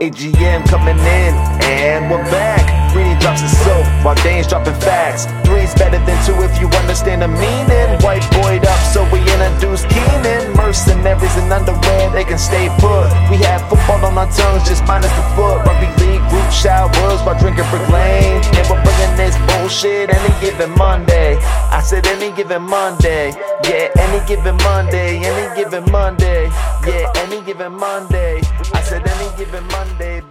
AGM coming in, and we're back. Greeny drops his soap while Dane's dropping facts. Three's better than two if you understand the meaning. White boyed up, so we introduce Keenan. Mercenaries in underwear, they can stay put. We have football on our tongues, just minus the foot. Rugby league group showers while drinking Lane. And we're bringing this bullshit any given Monday. I said any given Monday. Yeah, any given Monday. Any given Monday. Yeah, any given Monday. I said any given Monday,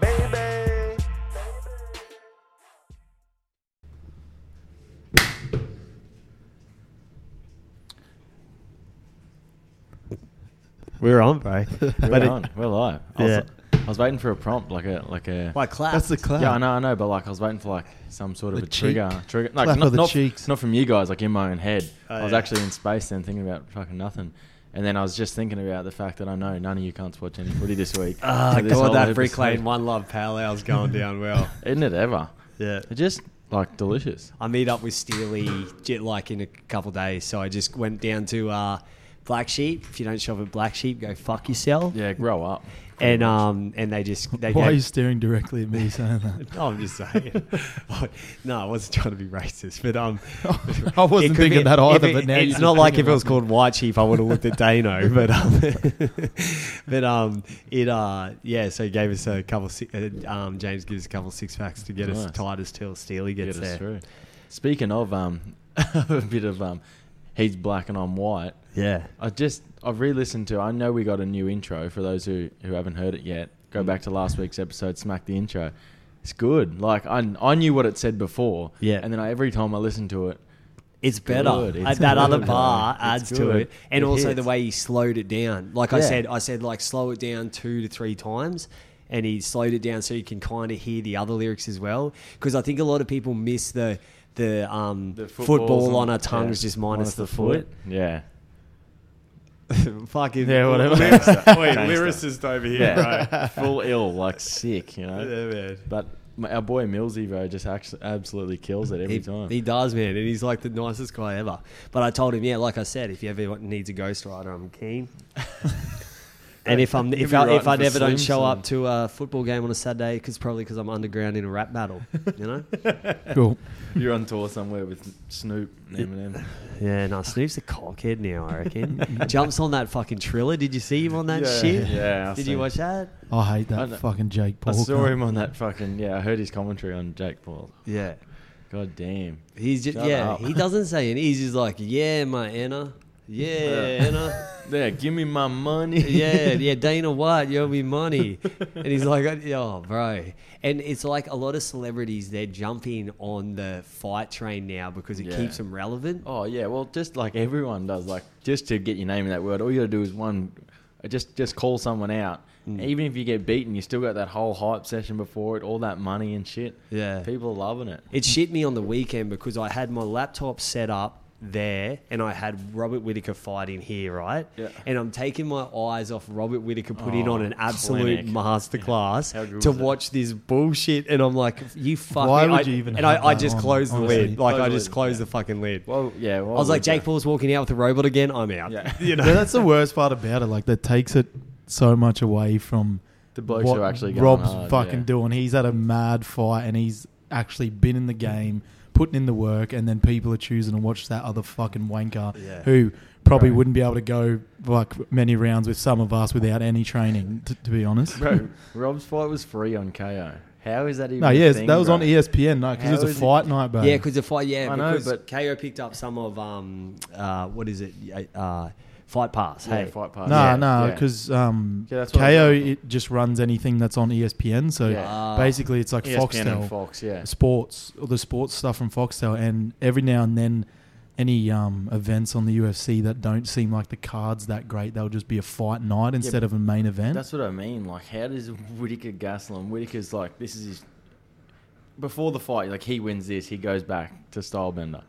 We're on, bro. We're But it- on. We're live. I was, Yeah. I was waiting for a prompt, like a like a. Like clap. That's the clap. Yeah, I know, I know, but like I was waiting for like some sort of The a trigger, cheek. trigger, like Clap not of the not, cheeks. not from you guys, like in my own head. Oh, I was yeah. actually in space then, thinking about fucking nothing, and then I was just thinking about the fact that I know none of you can't watch any footy this week. Ah, So this God, that episode- Brick Lane One Love Pale Ale's going down well. isn't it ever? Yeah. It's just like delicious. I meet up with Steely j- like in a couple days, so I just went down to uh, Black Sheep. If you don't shop at Black Sheep, go fuck yourself. Yeah, grow up. And um and they just they Why are you staring directly at me saying that? no, I'm just saying. no, I wasn't trying to be racist, but um, I wasn't it could thinking be- that if either, it- but now it's you're not like if it was up- called White Sheep, I would have looked at Dano, but um, but um, it uh, yeah. So he gave us a couple. si- Uh, um, James gives us a couple six packs to get us Nice. tight as till Steely Get gets us there. through. Speaking of um, a bit of um, he's black and I'm white. Yeah, I just I've re-listened to. I know we got a new intro for those who who haven't heard it yet. Go back to last week's episode. Smack the intro. It's good. Like I I knew what it said before. Yeah. And then I, every time I listen to it, It's better. Uh, It's that good, other bar adds to it, and It also hits. the way he slowed it down. Like I said, I said like slow it down two to three times, and he slowed it down so you can kind of hear the other lyrics as well. Because I think a lot of people miss the the um the football footballs on our tongues yeah, just minus, the, foot. Yeah. Fucking Yeah, whatever. Lyricist, wait, lyricist over here. Full ill, like sick, you know. Yeah, man. But my, our boy Millsy, bro, just absolutely kills it every He, time. he does, man, and he's like the nicest guy ever. But I told him, yeah, like I said, if you ever needs a ghostwriter, I'm keen. And if I'm if I, if I never don't show up to a football game on a Saturday, because probably because I'm underground in a rap battle, you know. Cool. You're on tour somewhere with Snoop and Eminem. yeah, no, Snoop's a cockhead now. I reckon. Jumps on that fucking Triller. Did you see him on that Yeah, shit? yeah, I Did seen you watch that? I hate I that know. fucking Jake Paul. I saw cunt. him on that fucking yeah. I heard his commentary on Jake Paul. Yeah. God damn. He's just Shut yeah. up. He doesn't say anything. He's just like, yeah, my Anna. Yeah. Yeah, give me my money. yeah, yeah, Dana White, you owe me money. And he's like, oh, bro. And it's like a lot of celebrities, they're jumping on the fight train now because it Yeah. keeps them relevant. Oh yeah, well, just like everyone does, like just to get your name in that word, all you gotta do is one, just just call someone out. Mm. Even if you get beaten, you still got that whole hype session before it, all that money and shit. Yeah. people are loving it. It shit me on the weekend because I had my laptop set up there and I had Robert Whitaker fighting here, right? Yeah. And I'm taking my eyes off Robert Whitaker putting Oh, on an absolute clinic. masterclass How good to was it? watch this bullshit. And I'm like, you fucking. Why would I- you even And have I, I that just on, closed the honestly? lid. Like, Close I just closed yeah. the fucking lid. Well, yeah. I was like, Jake Paul's walking out with a robot again. I'm out. Yeah. You know? Yeah, that's the worst part about it. Like that takes it so much away from the blokes what who are actually going Rob's hard, fucking yeah. doing. He's had a mad fight and he's actually been in the game, putting in the work, and then people are choosing to watch that other fucking wanker Yeah. who probably Right. wouldn't be able to go like many rounds with some of us without any training. T- to be honest, Bro, Rob's fight was free on Kayo. How is that even? no, yes, thing, that was bro? on ESPN. No, because How it was is a it- fight night, bro. Yeah, because the fight. Yeah, I know, but- Kayo picked up some of um, uh, what is it? Uh, Fight Pass. Yeah, hey, fight pass. No, yeah, no, yeah. because um, Yeah, that's Kayo was it just runs anything that's on ESPN. So Yeah. Ah. basically, it's like ESPN Foxtel. and Fox, yeah. sports or the sports stuff from Foxtel, and every now and then, any um, events on the UFC that don't seem like the cards that great, they'll just be a fight night instead but of a main event. That's what I mean. Like, how does Whitaker Gaslam? Whitaker's like, this is his. Before the fight, like he wins this, he goes back to Stylebender.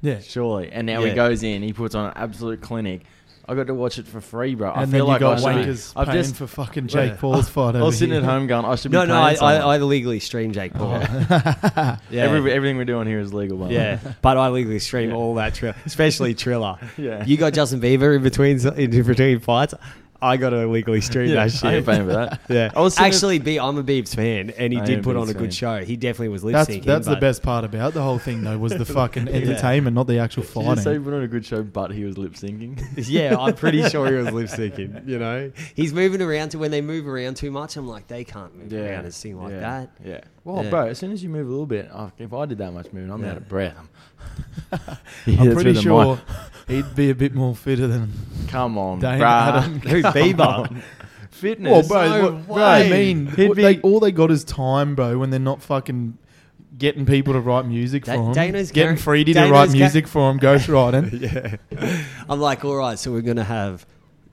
yeah, Surely, and now Yeah. he goes in, he puts on an absolute clinic. I got to watch it for free, bro. I and feel then like you got I should be- wankers I've paying just, for fucking Jake Yeah. Paul's fight. I over was sitting at home going, I should be No, no, paying I, I. I legally stream Jake Paul. yeah, Every, everything we're doing here is legal, by the way. yeah, but I legally stream Yeah. all that, Triller, especially Triller. Yeah. You got Justin Bieber in between in between fights. I got to illegally stream Yeah, that I ain't shit. paying for that. Yeah, I was sitting actually, B, I'm a Beebs fan, and he I did a put on Biebs a good fan. show. He definitely was lip That's syncing. that's the but- best part about the whole thing though was the fucking entertainment, not the actual Did you just say fighting. he put on a good show, but he was lip syncing? Yeah, I'm pretty sure he was lip syncing. You know, he's moving around to when they move around too much. I'm like, they can't move around and sing like yeah, that. Yeah. Well, Yeah. bro, as soon as you move a little bit, oh, if I did that much moving, I'm Yeah. out of breath. I'm, I'm pretty sure he'd be a bit more fitter than. Come on, Dane bruh. Adam. Who Bieber? Fitness. Well, bro, no what, bro, I mean, He'd what be- they, all they got is time, bro. When they're not fucking getting people to write music Da- for them, Dano's getting gar- Freedy to write gar- music for them, ghostwriting. yeah. I'm like, all right, so we're gonna have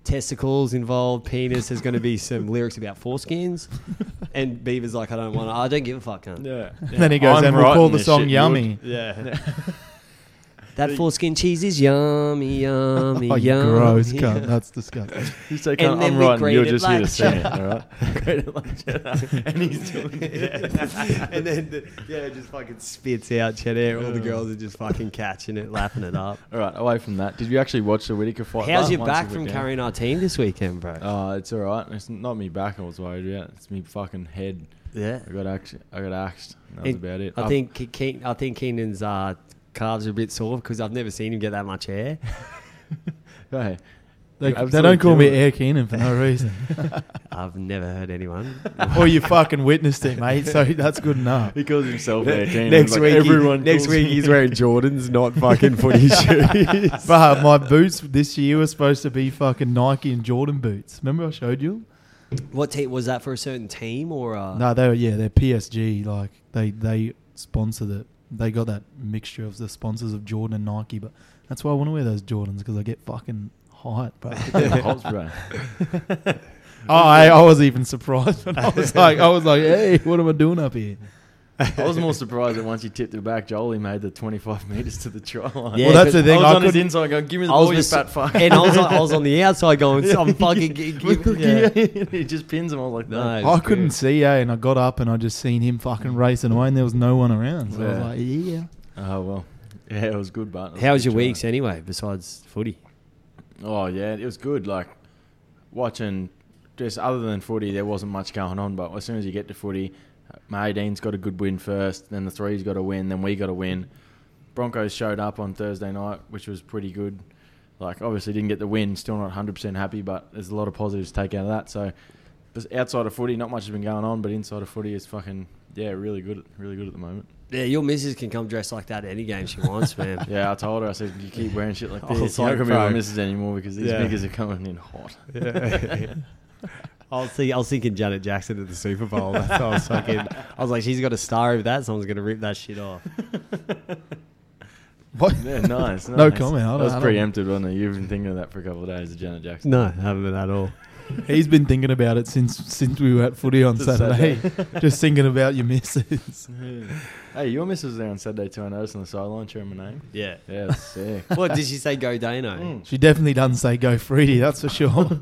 testicles involved, penis. There's gonna be some lyrics about foreskins, and Bieber's like, I don't want. to I don't give a fuck. cunt. Yeah. Then he goes, I'm and we'll writing call the this song shit, "Yummy." Yeah. that foreskin cheese is yummy, yummy, Oh, you yummy. gross cunt. That's disgusting. You say, And "Cunt, then I'm we writing, you're grated just here to like sing it, all right? Grated like and he's doing it. and then the, yeah, it just fucking spits out cheddar. All the girls are just fucking catching it, lapping it up. All right, away from that. Did you actually watch the Whitaker fight? How's last- your once back from went down? carrying our team this weekend, bro? Oh, it's all right. It's not me back. I was worried about. It's me fucking head. yeah. I got axed. I got axed. That was And about it. I I've- think Ke- Ke- I think Keenan's uh, calves are a bit sore because I've never seen him get that much hair. Hey, They, they don't call me it. Air Keenan for no reason. I've never heard anyone. or you fucking witnessed it, mate. So that's good enough. he calls himself Air Keenan. next Like, week, everyone. he, next week he's wearing Jordans, not fucking footy shoes. But my boots this year were supposed to be fucking Nike and Jordan boots. Remember I showed you? what team was that for? A certain team or? Uh, No, they were yeah, they're PSG. Like they they sponsor the. They got that mixture of the sponsors of Jordan and Nike, but that's why I want to wear those Jordans because I get fucking hot, bro. Hops, bro. oh, I, I was even surprised when I was like, I was like, hey, what am I doing up here? I was more surprised that once you tipped it back, Jolie made the 25 metres to the try line. Yeah, well, that's but the I thing. was I, on his couldn't, inside going, give me the I was ball, you fat fuck. and I was, on, I was on the outside going, some fucking. G- g- yeah. he just pins him. I was like, no. No. I couldn't see, eh? And I got up and I just seen him fucking racing away, and there was no one around. So I was Yeah. like, yeah. Oh, well. Yeah, it was good, but. was How was your try. weeks anyway, besides footy? Oh yeah, it was good. Like watching, just other than footy, there wasn't much going on. But as soon as you get to footy, Maydean's got a good win first, then the three's got a win, then we got a win. Broncos showed up on Thursday night, which was pretty good. Like obviously didn't get the win, still not 100% happy, but there's a lot of positives to take out of that. So outside of footy, not much has been going on, but inside of footy is fucking yeah, really good, really good at the moment. Yeah, your missus can come dressed like that at any game she wants, man. Yeah, I told her I said you keep wearing shit like this. You're not gonna be my missus anymore because these Yeah. niggas are coming in hot. I was thinking, I was thinking Janet Jackson at the Super Bowl. That's what I was fucking. I was like, she's got a star over that. Someone's gonna rip that shit off. What? Yeah, nice. No comment, I That don't- was I don't- preempted, wasn't it? You've been thinking of that for a couple of days, Janet Jackson. No, haven't been at all. He's been thinking about it since since we were at footy on Saturday. just thinking about your missus. Hey, your missus was there on Saturday too. I noticed on the sideline cheering my name. Yeah. Yeah, that's sick. What did she say? Go Dano. Mm. She definitely doesn't say go Freedy, that's for sure.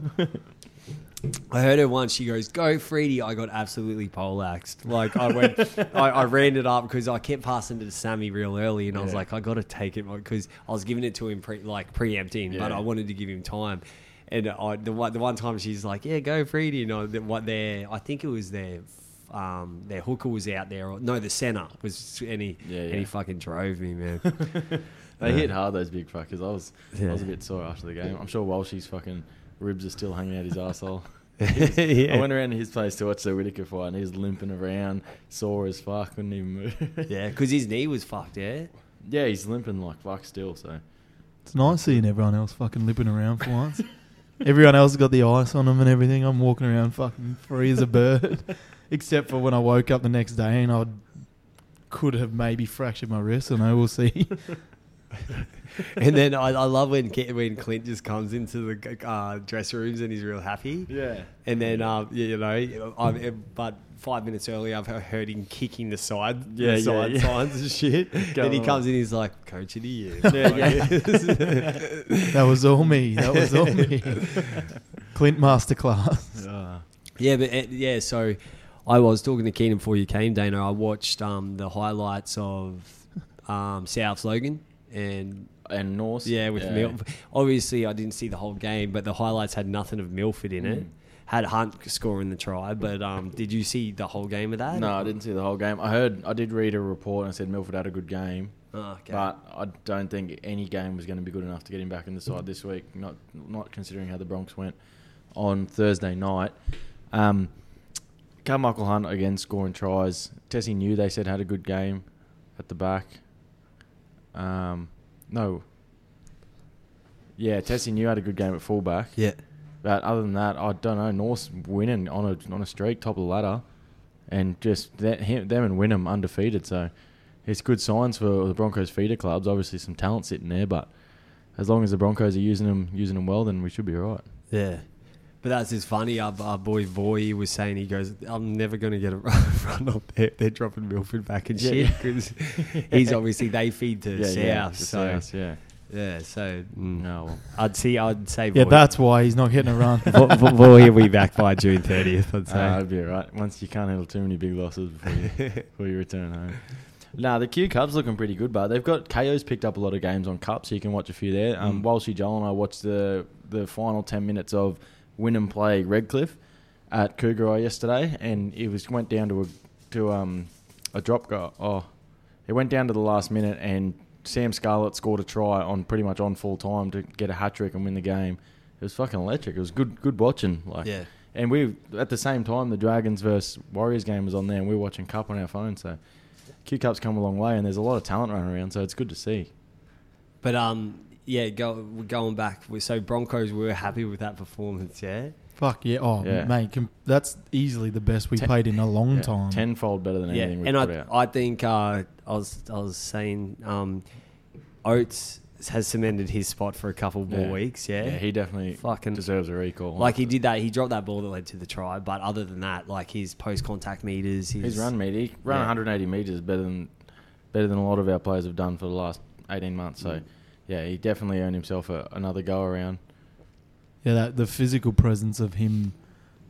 I heard her once. She goes, "Go Freedy." I got absolutely poleaxed. Like I went, I, I ran it up because I kept passing it to Sammy real early, and I was like, I got to take it because I was giving it to him pre, like preempting, but I wanted to give him time. And I, the one, the one time she's like, "Yeah, go Freedy," you know, the, what their, I think it was their, um, their hooker was out there, or no, the center was, and he, Yeah, and he fucking drove me, man. They hit hard those big fuckers. I was, I was a bit sore after the game. I'm sure Walshy's fucking ribs are still hanging out his arsehole. Yeah. I went around to his place to watch the Whitaker fight, and he was limping around, sore as fuck, couldn't even move. yeah, because his knee was fucked. Yeah. yeah, he's limping like fuck still. So It's nice seeing everyone else fucking limping around for once. everyone else has got the ice on them and everything. I'm walking around fucking free as a bird. Except for when I woke up the next day and I could have maybe fractured my wrist. And I we'll see. and then I, I love when Ke- when Clint just comes into the uh, dressing rooms and he's real happy. yeah, And then um, you you know, I'm, but five minutes earlier I've heard him kicking the side, Yeah, the yeah, side yeah. signs and shit. then he on. comes in, he's like, "Coach of the year." Yeah, yeah. that was all me. That was all me. Clint Masterclass. Uh, Yeah, but uh, yeah, so I was talking to Keenan before you came, Dana. I watched um, the highlights of um, South Logan, and and Norths. Yeah, with Milford. Obviously, I didn't see the whole game, but the highlights had nothing of Milford in it. Mm. Had Hunt scoring the try, but um, did you see the whole game of that? No, I didn't see the whole game. I heard, I did read a report and it said Milford had a good game, Oh, okay. but I don't think any game was going to be good enough to get him back in the side this week. Not, not considering how the Bronx went on Thursday night. Um, Carmichael Hunt again scoring tries. Tesi Niu they said had a good game at the back. Um, no. Yeah, Tesi Niu had a good game at fullback. yeah, But other than that, I don't know. North's winning on a on a streak, top of the ladder, and just that, him, them and Wynnum undefeated. So it's good signs for the Broncos feeder clubs. Obviously, some talent sitting there, but as long as the Broncos are using them using them well, then we should be all right. yeah. But that's just funny. Our, our boy Voy was saying he goes, "I'm never going to get a run, run up there. They're dropping Milford back and Yeah, shit yeah. because he's obviously they feed to South. yeah, so South, yeah. yeah, so mm, No, well, I'd see. I'd say Yeah, Voy. that's why he's not getting a run. Vo- Vo- Voy will be back by June 30th. I'd uh, say. that'd be all right. Once you can't handle too many big losses before you, before you return home. Nah, the Q Cubs looking pretty good, but they've got Kayo's picked up a lot of games on Cup, so you can watch a few there. Um, Mm. Walshy Joel and I watched the the final ten minutes of Wynnum play Redcliffe at Kougari yesterday, and it was went down to a to um a drop goal. Oh, it went down to the last minute, and Sam Scarlett scored a try on pretty much on full time to get a hat trick and win the game. It was fucking electric. It was good good watching. Like yeah. and we at the same time the Dragons versus Warriors game was on there, and we were watching Cup on our phone. So Q Cup's come a long way, and there's a lot of talent running around. So it's good to see. But um, yeah, go, we're going back. we- So Broncos we were happy with that performance. Yeah. Fuck yeah. Oh, Yeah. mate, com- that's easily the best we Ten- played in a long Yeah, time. tenfold better than anything we and put I, out. I think uh, I was I was saying um, Oates has cemented his spot for a couple more Yeah. weeks. Yeah, yeah, he definitely fucking deserves a recall. like he did that. He dropped that ball that led to the try. But other than that, like his post contact meters, his, His run meter, he ran Yeah. 180 meters better than better than a lot of our players have done for the last 18 months. So Mm. Yeah, he definitely earned himself a, another go around. Yeah, that the physical presence of him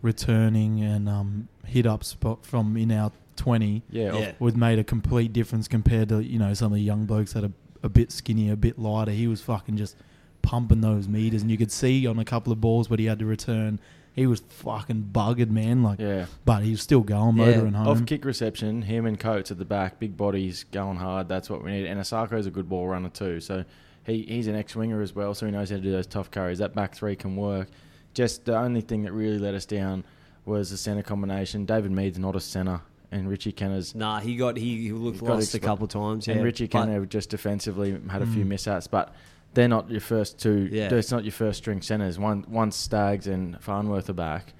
returning and um, hit up spot from in our twenty Yeah, Yeah. would made a complete difference compared to you know some of the young blokes that are a bit skinnier, a bit lighter. He was fucking just pumping those meters, and you could see on a couple of balls where he had to return, he was fucking buggered, man. Like, yeah. but he was still going, Yeah. motoring home. Off kick reception, him and Coates at the back, big bodies going hard. That's what we need. And Isaako's a good ball runner too. So he, he's an ex winger as well, so he knows how to do those tough carries. That back three can work. Just the only thing that really let us down was the centre combination. David Mead's not a centre, and Richie Kennar's. Nah, he got he, he looked He got lost a expo- couple times. Yeah, and Richie but- Kennar just defensively had a few Mm. mishaps, but they're not your first two. Yeah. It's not your first string centres. One, once Staggs and Farnworth are back,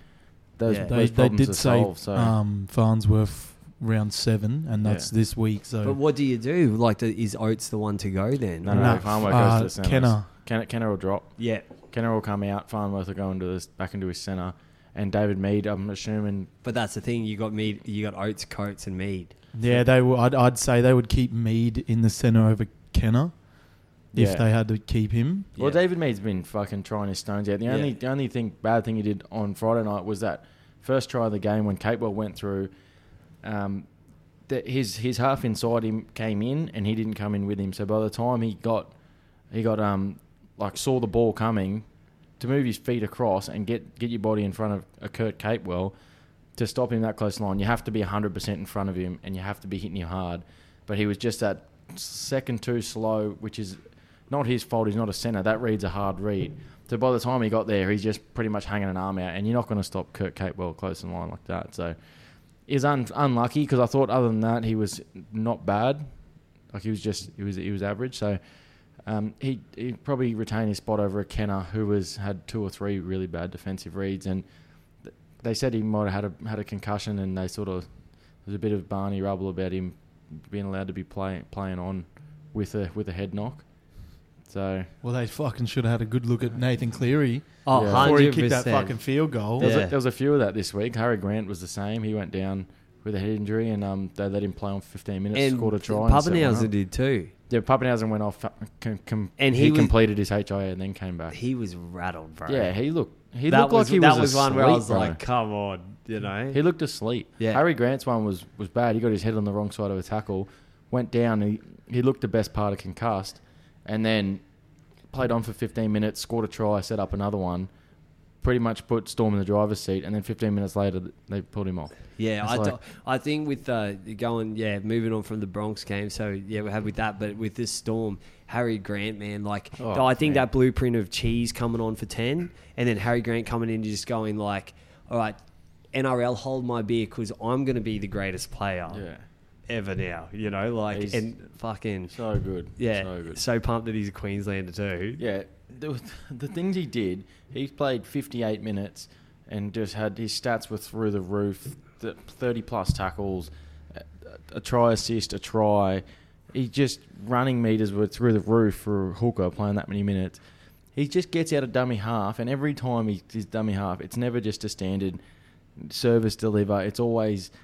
those, Yeah. those they, they problems did are say solved. So um, Farnsworth round seven, and Yeah. that's this week. So But what do you do? Like, the, is Oates the one to go then? No, no, Nah, Farnworth uh, goes to the centres. Kennar. Kennar, Kennar will drop. Yeah, Kennar will come out. Farnworth will go into this back into his centre, and David Mead. I'm assuming. but that's the thing. You got Mead, you got Oates, Coates, and Mead. Yeah, they would. I'd, I'd say they would keep Mead in the centre over Kennar if Yeah. they had to keep him. Well, Yeah. David Mead's been fucking trying his stones out. The only Yeah. the only thing bad thing he did on Friday night was that first try of the game when Capewell went through. Um, that his his half inside him came in and he didn't come in with him. So by the time he got he got um like saw the ball coming to move his feet across and get get your body in front of a Kurt Capewell to stop him that close line. You have to be 100% in front of him and you have to be hitting him hard. But he was just that second too slow, which is not his fault. He's not a centre. That reads a hard read. So by the time he got there, he's just pretty much hanging an arm out, and you're not going to stop Kurt Capewell close in line like that. So he's un- unlucky because I thought other than that he was not bad. Like he was just he was he was average. So um, he he probably retained his spot over a Kennar who was had two or three really bad defensive reads, and th- they said he might have had a had a concussion, and they sort of there's a bit of Barney rubble about him being allowed to be playing playing on with a with a head knock. So Well, they fucking should have had a good look at Nathan Cleary Oh, Yeah. before he 100%. kicked that fucking field goal. There was, a, there was a few of that this week. Harry Grant was the same. He went down with a head injury, and um, they let him play on 15 minutes, and scored a try. and Papenhuyzen did too. Yeah, Papenhuyzen went off, uh, com, com, And he, he was- completed his HIA and then came back. He was rattled, bro. yeah, he looked he that looked was like he that was, was one where I was bro. like, come on, you know. he looked asleep. Yeah. Harry Grant's one was, was bad. He got his head on the wrong side of a tackle, went down. He he looked the best part of concussed, and then played on for 15 minutes, scored a try, set up another one, pretty much put Storm in the driver's seat, and then 15 minutes later they pulled him off. Yeah, It's I, like- do- I think with uh, going, yeah, moving on from the Bronx game. So yeah, we have with that, but with this storm, Harry Grant, man, like Oh, I think man. that blueprint of cheese coming on for ten, and then Harry Grant coming in and just going like, all right, NRL hold my beer because I'm going to be the greatest player Yeah, ever now. You know, like He's- and fucking so good. yeah, so good. so pumped that he's a Queenslander too. Yeah, the, the things he did, he played 58 minutes and just had his stats were through the roof. The 30 plus tackles, a, a try assist, a try. He just running meters were through the roof for a hooker playing that many minutes. He just gets out of dummy half, and every time he, he's dummy half, it's never just a standard service deliver. It's always m-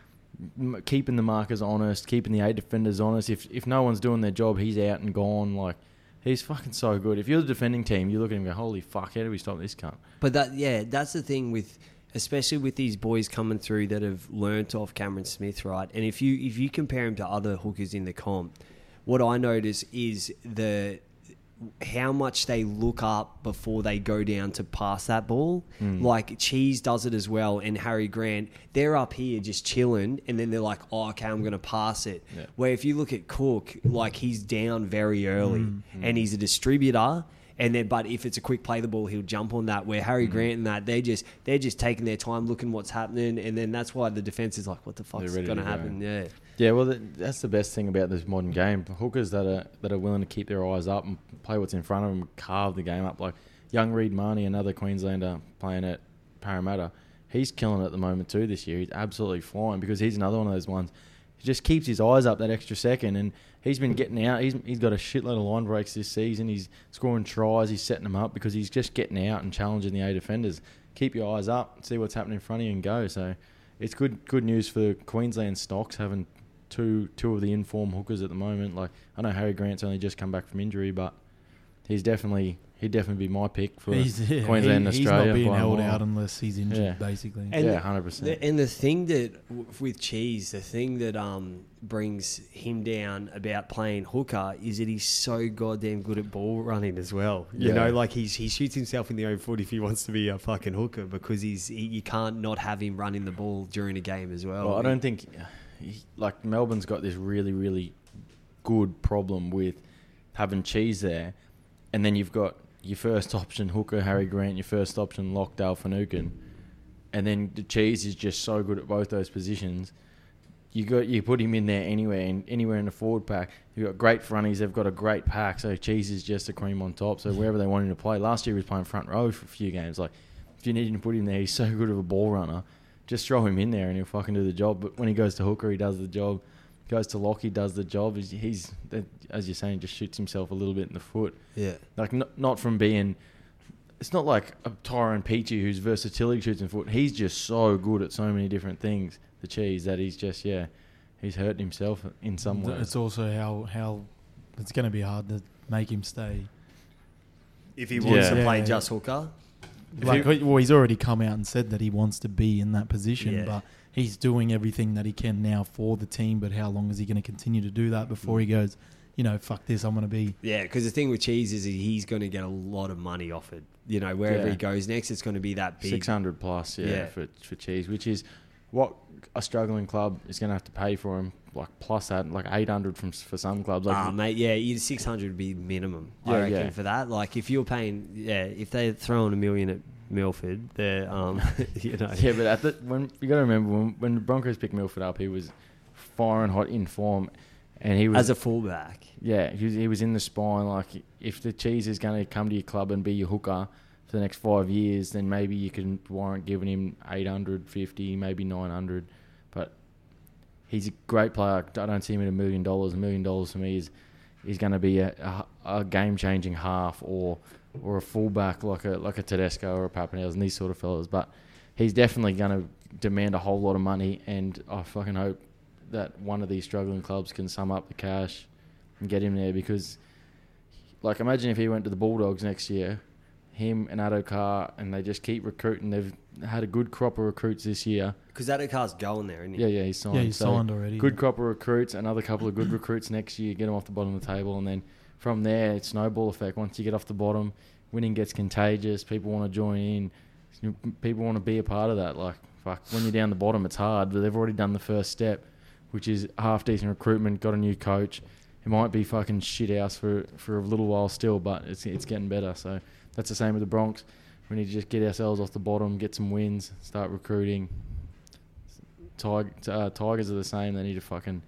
keeping the markers honest, keeping the eight defenders honest. If if no one's doing their job, he's out and gone. Like he's fucking so good. If you're the defending team, you look at him and go, "Holy fuck! How do we stop this cunt?" But that yeah, that's the thing with especially with these boys coming through that have learnt off Cameron Smith, right? And if you if you compare him to other hookers in the comp, what I notice is the how much they look up before they go down to pass that ball. Hmm. Like Cheese does it as well, and Harry Grant, they're up here just chilling, and then they're like, "Oh, okay, I'm going to pass it." Yeah. Where if you look at Cook, like he's down very early, hmm. and hmm. he's a distributor. And then, but if it's a quick play the ball, he'll jump on that. Where Harry Grant and that, they're just they're just taking their time, looking what's happening, and then that's why the defense is like, "What the fuck's ready going to to go. happen?" Yeah, Yeah, well, that's the best thing about this modern game. Hookers that are that are willing to keep their eyes up and play what's in front of them, carve the game up. Like young Reed Mahoney, another Queenslander playing at Parramatta, he's killing it at the moment too this year. He's absolutely flying because he's another one of those ones. He just keeps his eyes up that extra second, and he's been getting out. He's he's got a shitload of line breaks this season. He's scoring tries. He's setting them up because he's just getting out and challenging the A defenders. Keep your eyes up, see what's happening in front of you, and go. So it's good good news for Queensland stocks having two two of the inform hookers at the moment. Like I know Harry Grant's only just come back from injury, but he's definitely he'd definitely be my pick for He's, yeah, Queensland he- and he's not being held mile. out unless he's injured, Yeah. basically. And yeah, the- hundred percent. And the thing that w- with Cheese, the thing that um brings him down about playing hooker is that he's so goddamn good at ball running as well. You Yeah. know, like he's he shoots himself in the own foot if he wants to be a fucking hooker because he's he, you can't not have him running the ball during a game as well. Well, I don't think he, like Melbourne's got this really really good problem with having cheese there, and then you've got your first option hooker Harry Grant, your first option lock Dale Finucane, and then the cheese is just so good at both those positions. You got you put him in there anywhere in anywhere in the forward pack. You've got great fronties. They've got a great pack. So cheese is just a cream on top. So mm-hmm. wherever they want him to play. Last year he was playing front row for a few games. Like if you need him to put him there, he's so good of a ball runner. Just throw him in there and he'll fucking do the job. But when he goes to hooker, he does the job. Goes to lock, he does the job. He's, he's as you're saying, just shoots himself a little bit in the foot. yeah. Like not, not from being. It's not like a Tyrone Peachey whose versatility shoots in foot. He's just so good at so many different things. The cheese that he's just yeah, he's hurting himself in some way. It's also how how it's going to be hard to make him stay. If he wants Yeah. to play Yeah. just hooker, If Like, you- well, he's already come out and said that he wants to be in that position, Yeah. but he's doing everything that he can now for the team. But how long is he going to continue to do that before Mm. he goes, you know, fuck this, I'm going to be. Yeah, because the thing with Cheese is he's going to get a lot of money offered. You know, wherever Yeah. he goes next, it's going to be that big. Six hundred plus, yeah, Yeah. for for cheese, which is what a struggling club is going to have to pay for him. Like plus that, like eight hundred from for some clubs. Like Ah, mate, yeah, six hundred would be minimum. I Yeah, reckon yeah. for that. Like if you're paying, yeah, if they're throwing a million at Milford, they're, um, you know, yeah, but at the, when you got to remember when when the Broncos picked Milford up, he was fire and hot in form, and he was as a fullback. Yeah, he was, he was in the spine. Like, if the cheese is going to come to your club and be your hooker for the next five years, then maybe you can warrant giving him 850, maybe 900. He's a great player. I don't see him at a million dollars. A million dollars for me is is going to be a, a, a game changing half or or a fullback like a like a Tedesco or a Papenhuyzen, these sort of fellas. But he's definitely going to demand a whole lot of money, and I fucking hope that one of these struggling clubs can sum up the cash and get him there because, like, imagine if he went to the Bulldogs next year, him and Adokar, and they just keep recruiting. They've had a good crop of recruits this year. Because that car's going there, isn't he? Yeah, yeah, he's signed. Yeah, he's So, signed already. Good crop of recruits, another couple of good recruits next year. Get them off the bottom of the table, and then from there, it's snowball effect. Once you get off the bottom, winning gets contagious. People want to join in. People want to be a part of that. Like fuck, when you're down the bottom, it's hard, but they've already done the first step, which is half decent recruitment. Got a new coach. It might be fucking shit house for for a little while still, but it's it's getting better. So that's the same with the Bronx. We need to just get ourselves off the bottom, get some wins, start recruiting. Tig- uh, Tigers are the same. They need to fucking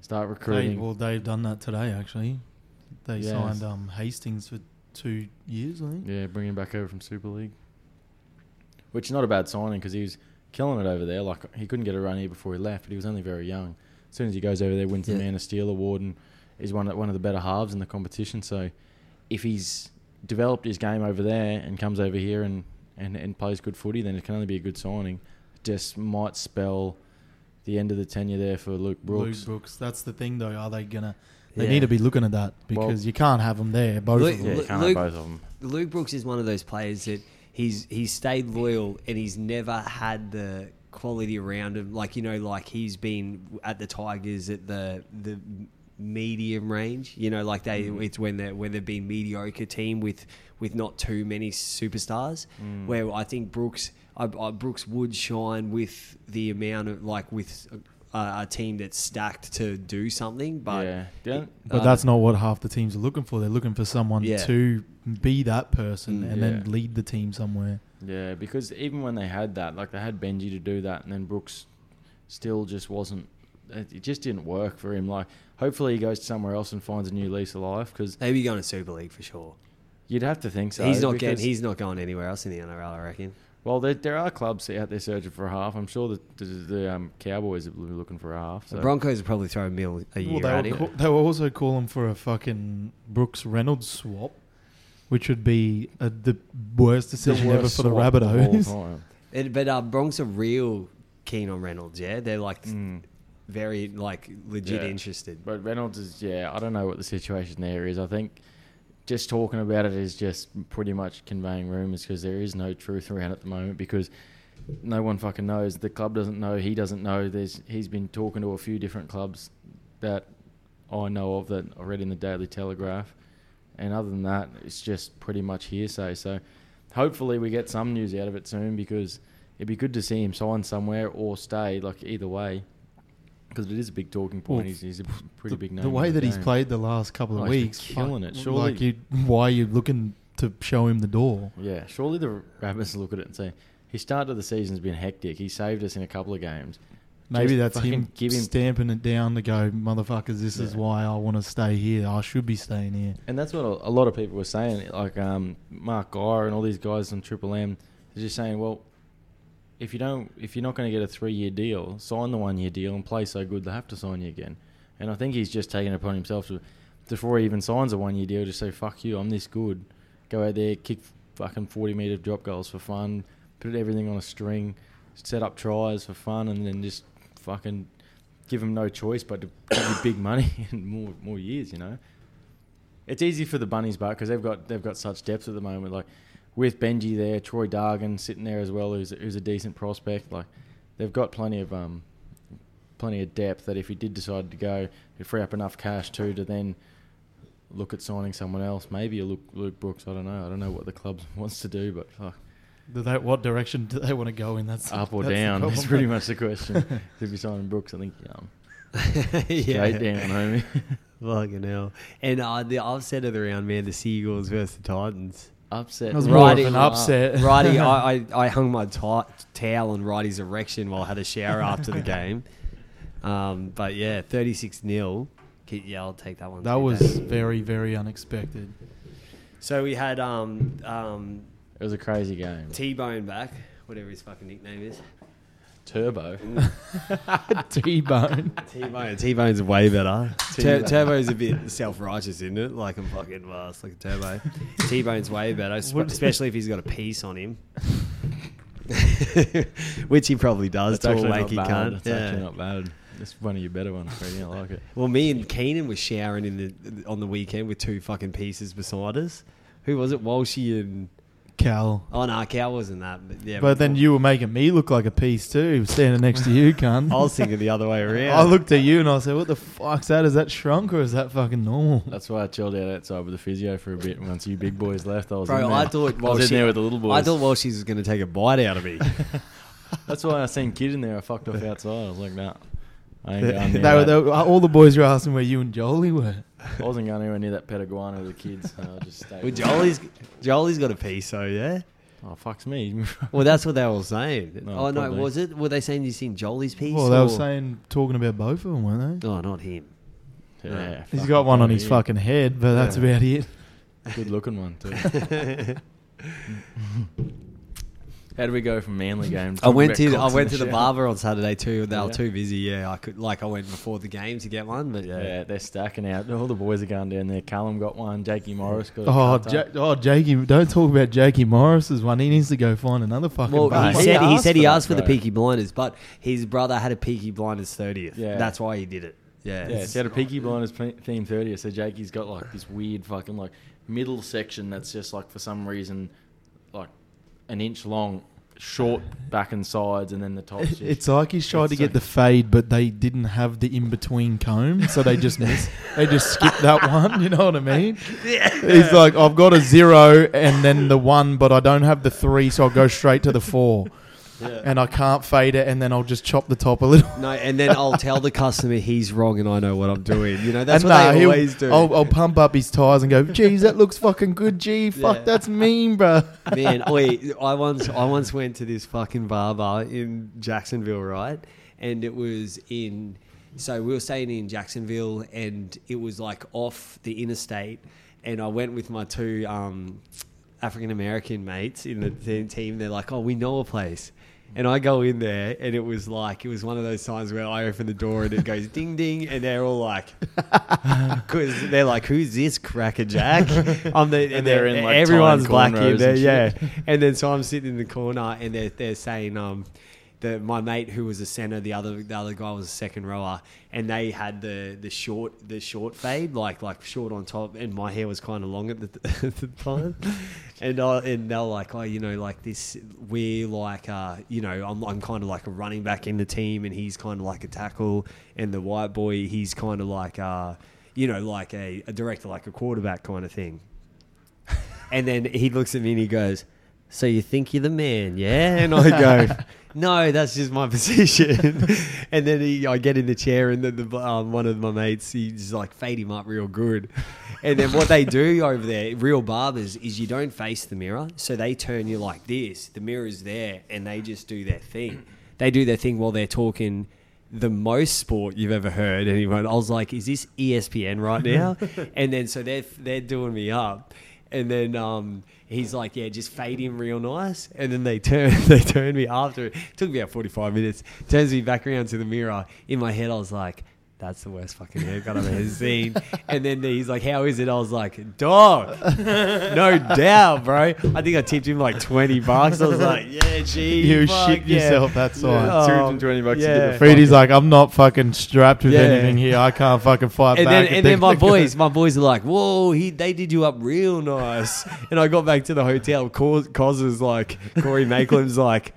start They, recruiting. well, they've done that today. Actually, they Yes. signed um, Hastings for two years. I think. Yeah, bringing him back over from Super League, which is not a bad signing because he was killing it over there. Like he couldn't get a run here before he left, but he was only very young. As soon as he goes over there, wins Yeah. the Man of Steel award and is one of, one of the better halves in the competition. So if he's developed his game over there and comes over here and, and, and plays good footy, then it can only be a good signing. Just might spell the end of the tenure there for Luke Brooks. Luke Brooks. That's the thing, though. Are they gonna? They Yeah. need to be looking at that Well- because you can't have them there. Both Luke- of Yeah, them. you Luke- can't Luke- have both of them. Luke Brooks is one of those players that he's he's stayed loyal and he's never had the quality around him. Like you know, like he's been at the Tigers at the the medium range. You know, like they Mm. it's when they're when they've been mediocre team with with not too many superstars. Mm. Where I think Brooks I, I, Brooks would shine with the amount of like with. A, a team that's stacked to do something, but yeah, Don't- But Uh, that's not what half the teams are looking for. They're looking for someone Yeah. to be that person Mm, and then lead the team somewhere. Yeah, because even when they had that, like they had Benji to do that, and then Brooks still just wasn't. It it just didn't work for him. Like, hopefully he goes somewhere else and finds a new lease of life. Because they'd be going to Super League for sure. you'd have to think so. he's not getting. He's not going anywhere else in the NRL. I reckon. well, there, there are clubs out there searching for a half. I'm sure that the, the um, Cowboys are looking for a half. So. The Broncos will probably throw a mill a year Well, at they, him. were call, they were also calling for a fucking Brooks Reynolds swap, which would be a, the worst The decision ever for the swap of Rabbitohs. It- but uh, Bronx are real keen on Reynolds. Yeah, they're like Mm. Very like legit Yeah. interested. But Reynolds is yeah. I don't know what the situation there is. I think just talking about it is just pretty much conveying rumours because there is no truth around at the moment because no one fucking knows. The club doesn't know. He doesn't know. There's he's been talking to a few different clubs that I know of that I read in the Daily Telegraph, and other than that, it's just pretty much hearsay. So hopefully we get some news out of it soon because it'd be good to see him sign somewhere or stay. Like either way. Because it is a big talking point. Well, he's, he's a pretty the, big name. the way that he's played the last couple of Oh, weeks, killing it. Surely- like you, why are you looking to show him the door? Yeah, surely the Rabbits look at it and say, his start of the season's been hectic. He saved us in a couple of games. Maybe Just that's him, give him- stamping it down to go, motherfuckers. This is why I want to stay here. I should be staying here. And that's what a, lot of people were saying. Like um, Mark Geyer and all these guys on Triple M, they're just saying, well, if you don't, if you're not going to get a three-year deal, sign the one-year deal and play so good they have to sign you again. And I think he's just taken it upon himself to, before he even signs a one-year deal, just say, fuck you, I'm this good. Go out there, kick fucking 40-meter drop goals for fun, put everything on a string, set up tries for fun, and then just fucking give him no choice but to give you big money and more more years. You know, it's easy for the bunnies, but because they've got they've got such depth at the moment, like with Benji there, Troy Dargan sitting there as well, who's who's a decent prospect. Like they've got plenty of um plenty of depth that if he did decide to go, it'd free up enough cash too to then look at signing someone else. Maybe a Luke, Luke Brooks. I don't know. I don't know what the club wants to do, but fuck, Do they, what direction do they want to go in? That's up or that's the down. That's pretty much the question. if you're signing Brooks, I think um, yeah, straight down, homie. fucking hell. And uh, the, I've said it around, man. The Seagulls versus the Titans. Upset. That was more of Righty- an upset. Righty, I, I, I hung my ti- towel on Righty's erection while I had a shower after the game. Um, but yeah, 36 0. Yeah, I'll take that one. That was Dave. very, very unexpected. So we had um, um, It was a crazy game. T Bone back, whatever his fucking nickname is. Turbo. T-bone. T Bone. T Bone's way better. Tur- T-Bone. Turbo's a bit self righteous, isn't it? Like I'm fucking well, it's like a turbo. T Bone's way better, sp- especially if he's got a piece on him. Which he probably does, That's tall actually not lanky bad. cunt. That's Yeah. actually not bad. It's one of your better ones, Freddie. I like it. Well, me and Keenan was showering in the on the weekend with two fucking pieces beside us. Who was it? Walshy and Cal. Oh no, Cal wasn't that. But yeah. But then you were making me look like a piece too, standing next to you, cunt. I was thinking the other way around. I looked at you and I said, "What the fuck's that? Is that shrunk or is that fucking normal?" That's why I chilled out outside with the physio for a bit. Once you big boys left, I was in Bro, there. I thought I while was in there with the little boys. I thought while she was going to take a bite out of me. That's why I seen kid in there. I fucked off outside. I was like, nah, I ain't going They near were- they were- all the boys were asking where you and Jolie were. I wasn't going anywhere near that pet iguana with the kids. So I just stayed. well, Jolie's Jolie's got a piece, so yeah. Oh fucks me. Well, that's what they were saying. No, oh no, probably. was it? Were they saying you seen Jolie's piece? Well, they were saying talking about both of them, weren't they? Oh, not him. yeah, He's fuck got one on his fucking head, but that's Yeah. about it. Good looking one too. How do we go from Manly game? I went to Talking I went to in the shower? barber on Saturday too. They were too busy. Yeah, I could like I went before the game to get one, but yeah. Yeah, they're stacking out. All the boys are going down there. Callum got one. Jakey Morris got. Oh, cut ja- oh, Jakey! Don't talk about Jakey Morris's one. He needs to go find another fucking. Well, barber. he he said he asked said he for that, asked for the bro. Peaky Blinders, but his brother had a Peaky Blinders thirtieth. Yeah. that's why he did it. Yeah, Yeah, so he had a Peaky Blinders pl- theme 30. So Jakey's got like this weird fucking like middle section that's just like for some reason like an inch long, short back and sides, and then the top. It's like he's tried to It's get the fade, but they didn't have the in between comb, so they just missed. They just skipped that one. You know what I mean? He's like, I've got a zero and then the one, but I don't have the three, so I'll go straight to the four, and I can't fade it, and then I'll just chop the top a little. no, and then I'll tell the customer he's wrong and I know what I'm doing. You know, that's and what nah, they always do. I'll, I'll pump up his tires and go, geez, that looks fucking good. Gee, fuck, Yeah. that's mean, bro. Man, wait, I once I once went to this fucking barber in Jacksonville, right? And it was in so we were staying in Jacksonville and it was like off the interstate and I went with my two um, African American mates in the team. They're like, "Oh, we know a place." And I go in there, and it was like it was one of those times where I open the door and it goes ding ding, and they're all like, because they're like, "Who's this cracker jack?" I'm the, and, And they're they're in like, everyone's black in there, yeah. And then so I'm sitting in the corner, and they're they're saying, um, the my mate who was a center, the other the other guy was a second rower, and they had the the short the short fade, like like short on top, and my hair was kind of long at the, at the time, and I, and they're like, oh, you know, like this, we're like, uh, you know, I'm I'm kind of like a running back in the team, and he's kind of like a tackle, and the white boy, he's kind of like, uh, you know, like a, a director, like a quarterback kind of thing. And then he looks at me and he goes, "So you think you're the man, yeah?" And I go, "No, that's just my position." and then he, I get in the chair, and then the, um, one of my mates, he's like fade him up real good. And then what they do over there, real barbers, is you don't face the mirror, so they turn you like this. The mirror's there, and they just do their thing. They do their thing while they're talking the most sport you've ever heard. Anyone? I was like, is this ESPN right now? and then so they're they're doing me up, and then um, he's like, yeah, just fade him real nice. And then they turn they turn me after. It took me about forty five minutes. Turns me back around to the mirror. In my head, I was like. That's the worst fucking haircut I've ever seen. And then he's like, "How is it?" I was like, "Dog, no doubt, bro." I think I tipped him like twenty bucks. I was like, "Yeah, gee, You fuck, shit yeah." yourself that side. Oh, 220 bucks to get yeah. the Freddie's like, I'm not fucking strapped with Yeah. anything here. I can't fucking fight and back. then, and then my they're gonna- boys, my boys are like, "Whoa, he they did you up real nice." and I got back to the hotel. Cos, Cos is like, Corey Maitland's like,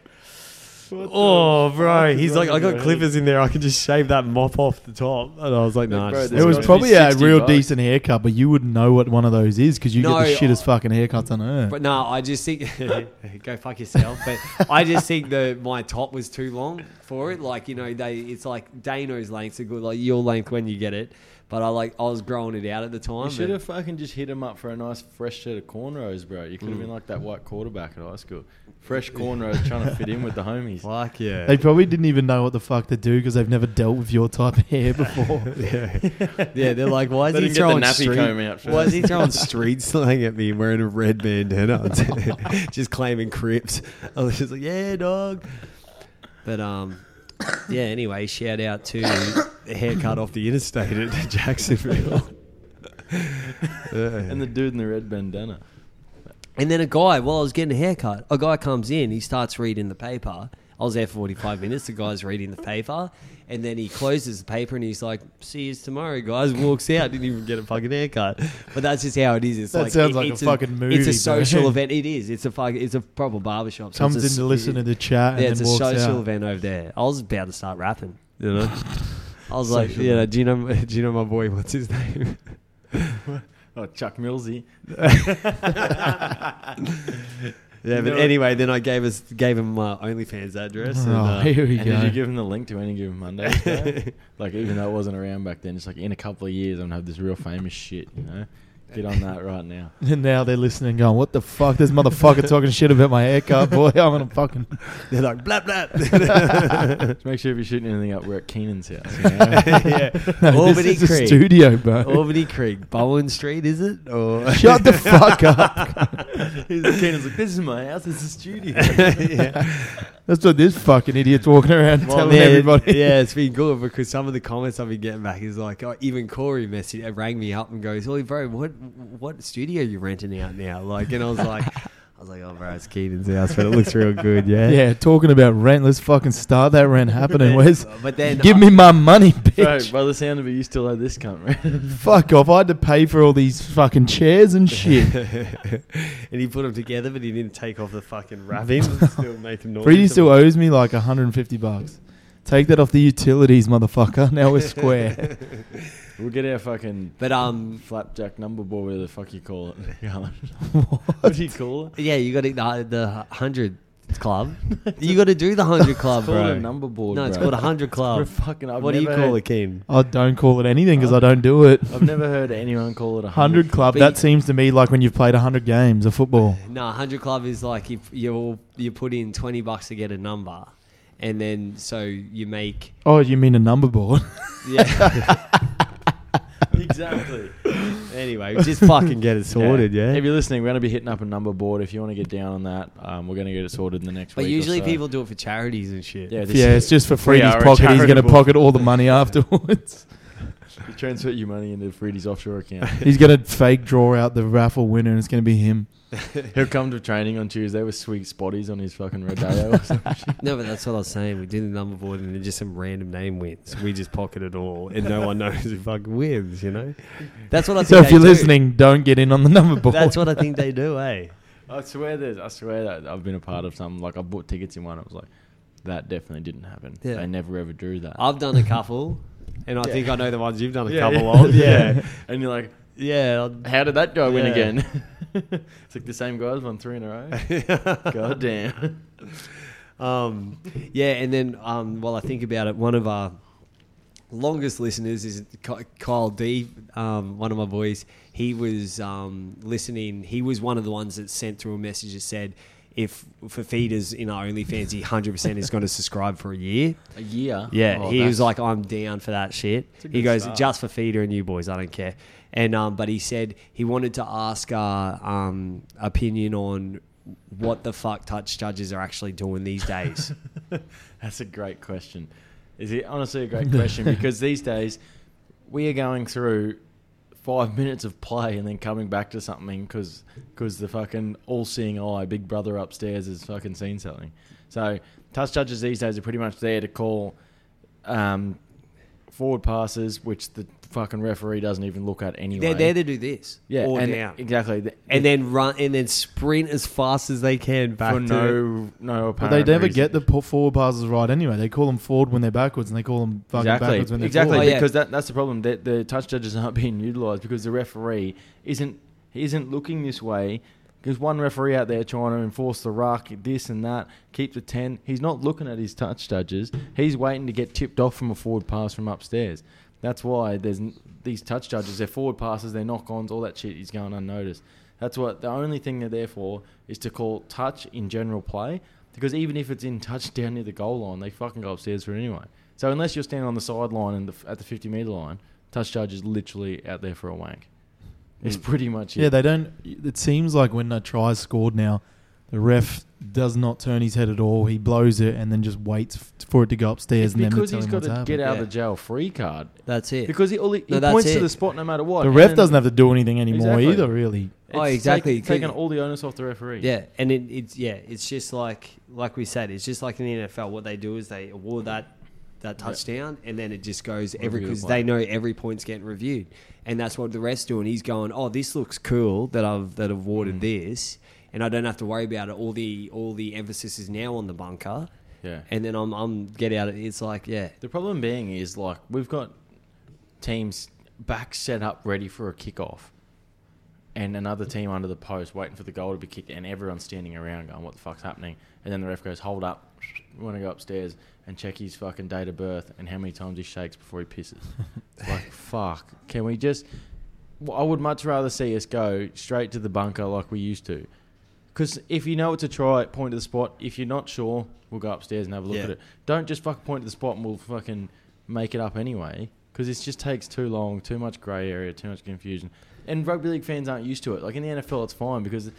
"Oh, bro," he's like, "I got clippers in there. I can just shave that mop off the top." And I was like, "Nah." Bro, just It was gotta be probably a 60 real bucks. decent haircut, but you wouldn't know what one of those is because you No, get the shittest I- fucking haircuts on earth. But no, I just think go fuck yourself. But I just think the my top was too long for it. Like you know, they it's like Dano's lengths are good, like your length when you get it. But I like I was growing it out at the time. You should have fucking just hit him up for a nice fresh set of cornrows, bro. You could Mm. have been like that white quarterback at high school. Fresh cornrows trying to fit in with the homies. Fuck yeah. they probably didn't even know what the fuck to do because they've never dealt with your type of hair before. yeah. yeah, they're like, why is They he didn't get the throwing nappy street? comb out Why is he throwing street slang at me wearing a red bandana, just claiming Crips? I was just like, yeah, dog. But um, yeah. Anyway, shout out to the haircut off the interstate at Jacksonville. And the dude in the red bandana. And then a guy, while I was getting a haircut, a guy comes in, he starts reading the paper. I was there for 45 minutes. The guy's reading the paper, and then he closes the paper and he's like, "See you tomorrow, guys." Walks out, didn't even get a fucking haircut. But that's just how it is. It's That like sounds it- like a it's fucking It's a social event. It is. It's a fucking. It's a proper barbershop. So Comes in a to listen to the chat Yeah, and it's a social out. event over there. I was about to start rapping. You know. I was like, yeah, do you know, do you know my boy? What's his name? Oh, Chuck Millsy. Yeah, but No. anyway, then I gave us gave him my OnlyFans address. And, Oh, uh, here we And did you give him the link to any given Monday? like even though it wasn't around back then, it's like in a couple of years I'm gonna have this real famous shit. You know, get on that right now. And now they're listening, going, "What the fuck? This motherfucker talking shit about my haircut, boy. I'm gonna fucking." they're like blah blah. Just make sure if you're shooting anything up, we're at Keenan's house. You know? yeah, No, Albany this is a Creek. studio, bro. Albany Creek, Bowen Street, is it? Or Shut the fuck up. Keenan's like, this is my house. It's a studio. yeah. That's what this fucking idiot's walking around Well, telling man, everybody. Yeah, it's been good because some of the comments I've been getting back is like, oh, even Corey messaged, rang me up and goes, "Oh, bro, what what studio you renting out now?" Like, and I was like, was like, "Oh, bro, it's Keaton's house, but it looks real good, yeah." Yeah, talking about rent. Let's fucking start that rent happening. Where's? But then Give me my money, Bro, bitch. by the sound of it, you still had this cunt, right? Fuck off. I had to pay for all these fucking chairs and shit. and he put them together, but he didn't take off the fucking wrapping. still making noise. Freddie still owes me like 150 bucks. Take that off the utilities, motherfucker. Now we're square. We'll get our fucking But um, flapjack number board, whatever the fuck you call it. what do you call it? yeah, you got to the the hundred club. you got to do the hundred club, It's called bro. a number board. no, it's bro. called a hundred We're club. fucking. I've what do you never call heard- it, Keen? I don't call it anything because I don't do it. I've never heard anyone call it a 100 club, But that you- seems to me like when you've played a 100 games of football. No, hundred club is like if you you put in twenty bucks to get a number, and then so you make Oh, you mean a number board? yeah. exactly. anyway, just fucking get it sorted, yeah. If you're listening, we're going to be hitting up a number board. If you want to get down on that, um, we're going to get it sorted in the next But week. or usually so. people do it for charities and shit. Yeah, this yeah, it's just for We Freddie's are a pocket. He's going to charitable- pocket all the money afterwards. You transfer your money into Freddie's offshore account. He's going to fake draw out the raffle winner and it's going to be him. He'll come to training on Tuesday with sweet spotties on his fucking rodeo. or something. No, but that's what I was saying. We did the number board and then just some random name wins. We just pocket it all and no one knows who fucking wins, you know? That's what I think So if they you're do. listening, don't get in on the number board. That's what I think they do, eh? I swear there's, I swear that I've been a part of something. Like I bought tickets in one. I was like, that definitely didn't happen. Yeah. They never ever drew that. I've done a couple, and I think I know the ones you've done a Yeah, couple yeah. of. Yeah. and you're like, Yeah. how did that guy win again? it's like the same guys won three in a row. God damn. Um, yeah, and then um, while I think about it, one of our longest listeners is Ky- Kyle D, um, one of my boys. He was um, listening. He was one of the ones that sent through a message that said, if for feeders in our OnlyFans, he 100% is going to subscribe for a year. A year. Yeah, Oh, he was like, I'm down for that shit. He goes, start. just for feeder and you boys, I don't care. And um, but he said he wanted to ask our um, opinion on what the fuck touch judges are actually doing these days. That's a great question. Is it honestly a great question? because these days we are going through five minutes of play and then coming back to something because because the fucking all-seeing eye, big brother upstairs, has fucking seen something. So touch judges these days are pretty much there to call um, forward passes, which the fucking referee doesn't even look at anyway. They're there to do this, yeah, or and down, exactly, The- and then run and then sprint as fast as they can back for to no no But they never reason. get the po- forward passes right anyway. They call them forward when they're backwards, and they call them fucking exactly, backwards when they're exactly forward. Oh, yeah. because that, that's the problem. The, the touch judges aren't being utilised because the referee isn't isn't looking this way. There's one referee out there trying to enforce the ruck, this and that, keep the ten. He's not looking at his touch judges. He's waiting to get tipped off from a forward pass from upstairs. That's why there's these touch judges. They're forward passes, they're knock-ons, all that shit is going unnoticed. That's what the only thing they're there for is to call touch in general play. Because even if it's in touch down near the goal line, they fucking go upstairs for it anyway. So unless you're standing on the sideline and the, at the 50 meter line, touch judge is literally out there for a wank. It's Mm. pretty much it. Yeah, they don't. It seems like when a try's scored now, the ref does not turn his head at all. He blows it and then just waits f- for it to go upstairs, it's and then they because tell he's him got to happened. get out Yeah. of the jail free card. That's it. Because he, all he, No, he that's points to it. the spot no matter what. The ref then- doesn't have to do anything anymore Exactly. either, really. Oh, exactly. taken- taking all the onus off the referee. Yeah, and it, it's yeah, it's just like like we said, it's just like in the NFL. What they do is they award that that touchdown, and then it just goes every Review the because they know every point's getting reviewed, and that's what the ref's doing. He's going, oh, this looks cool that I've that I've Mm. awarded this, and I don't have to worry about it. All the all the emphasis is now on the bunker, Yeah. and then I'm I'm get out. of It's like yeah, The problem being is like we've got teams back set up ready for a kickoff, and another team under the post waiting for the goal to be kicked, and everyone's standing around going, "What the fuck's happening?" And then the ref goes, "Hold up, we want to go upstairs and check his fucking date of birth and how many times he shakes before he pisses." Like fuck, can we just? Well, I would much rather see us go straight to the bunker like we used to. Because if you know it's a try, point to the spot. If you're not sure, we'll go upstairs and have a look Yeah. at it. Don't just fucking point to the spot and we'll fucking make it up anyway. Because it just takes too long, too much grey area, too much confusion. And rugby league fans aren't used to it. Like in the NFL, it's fine because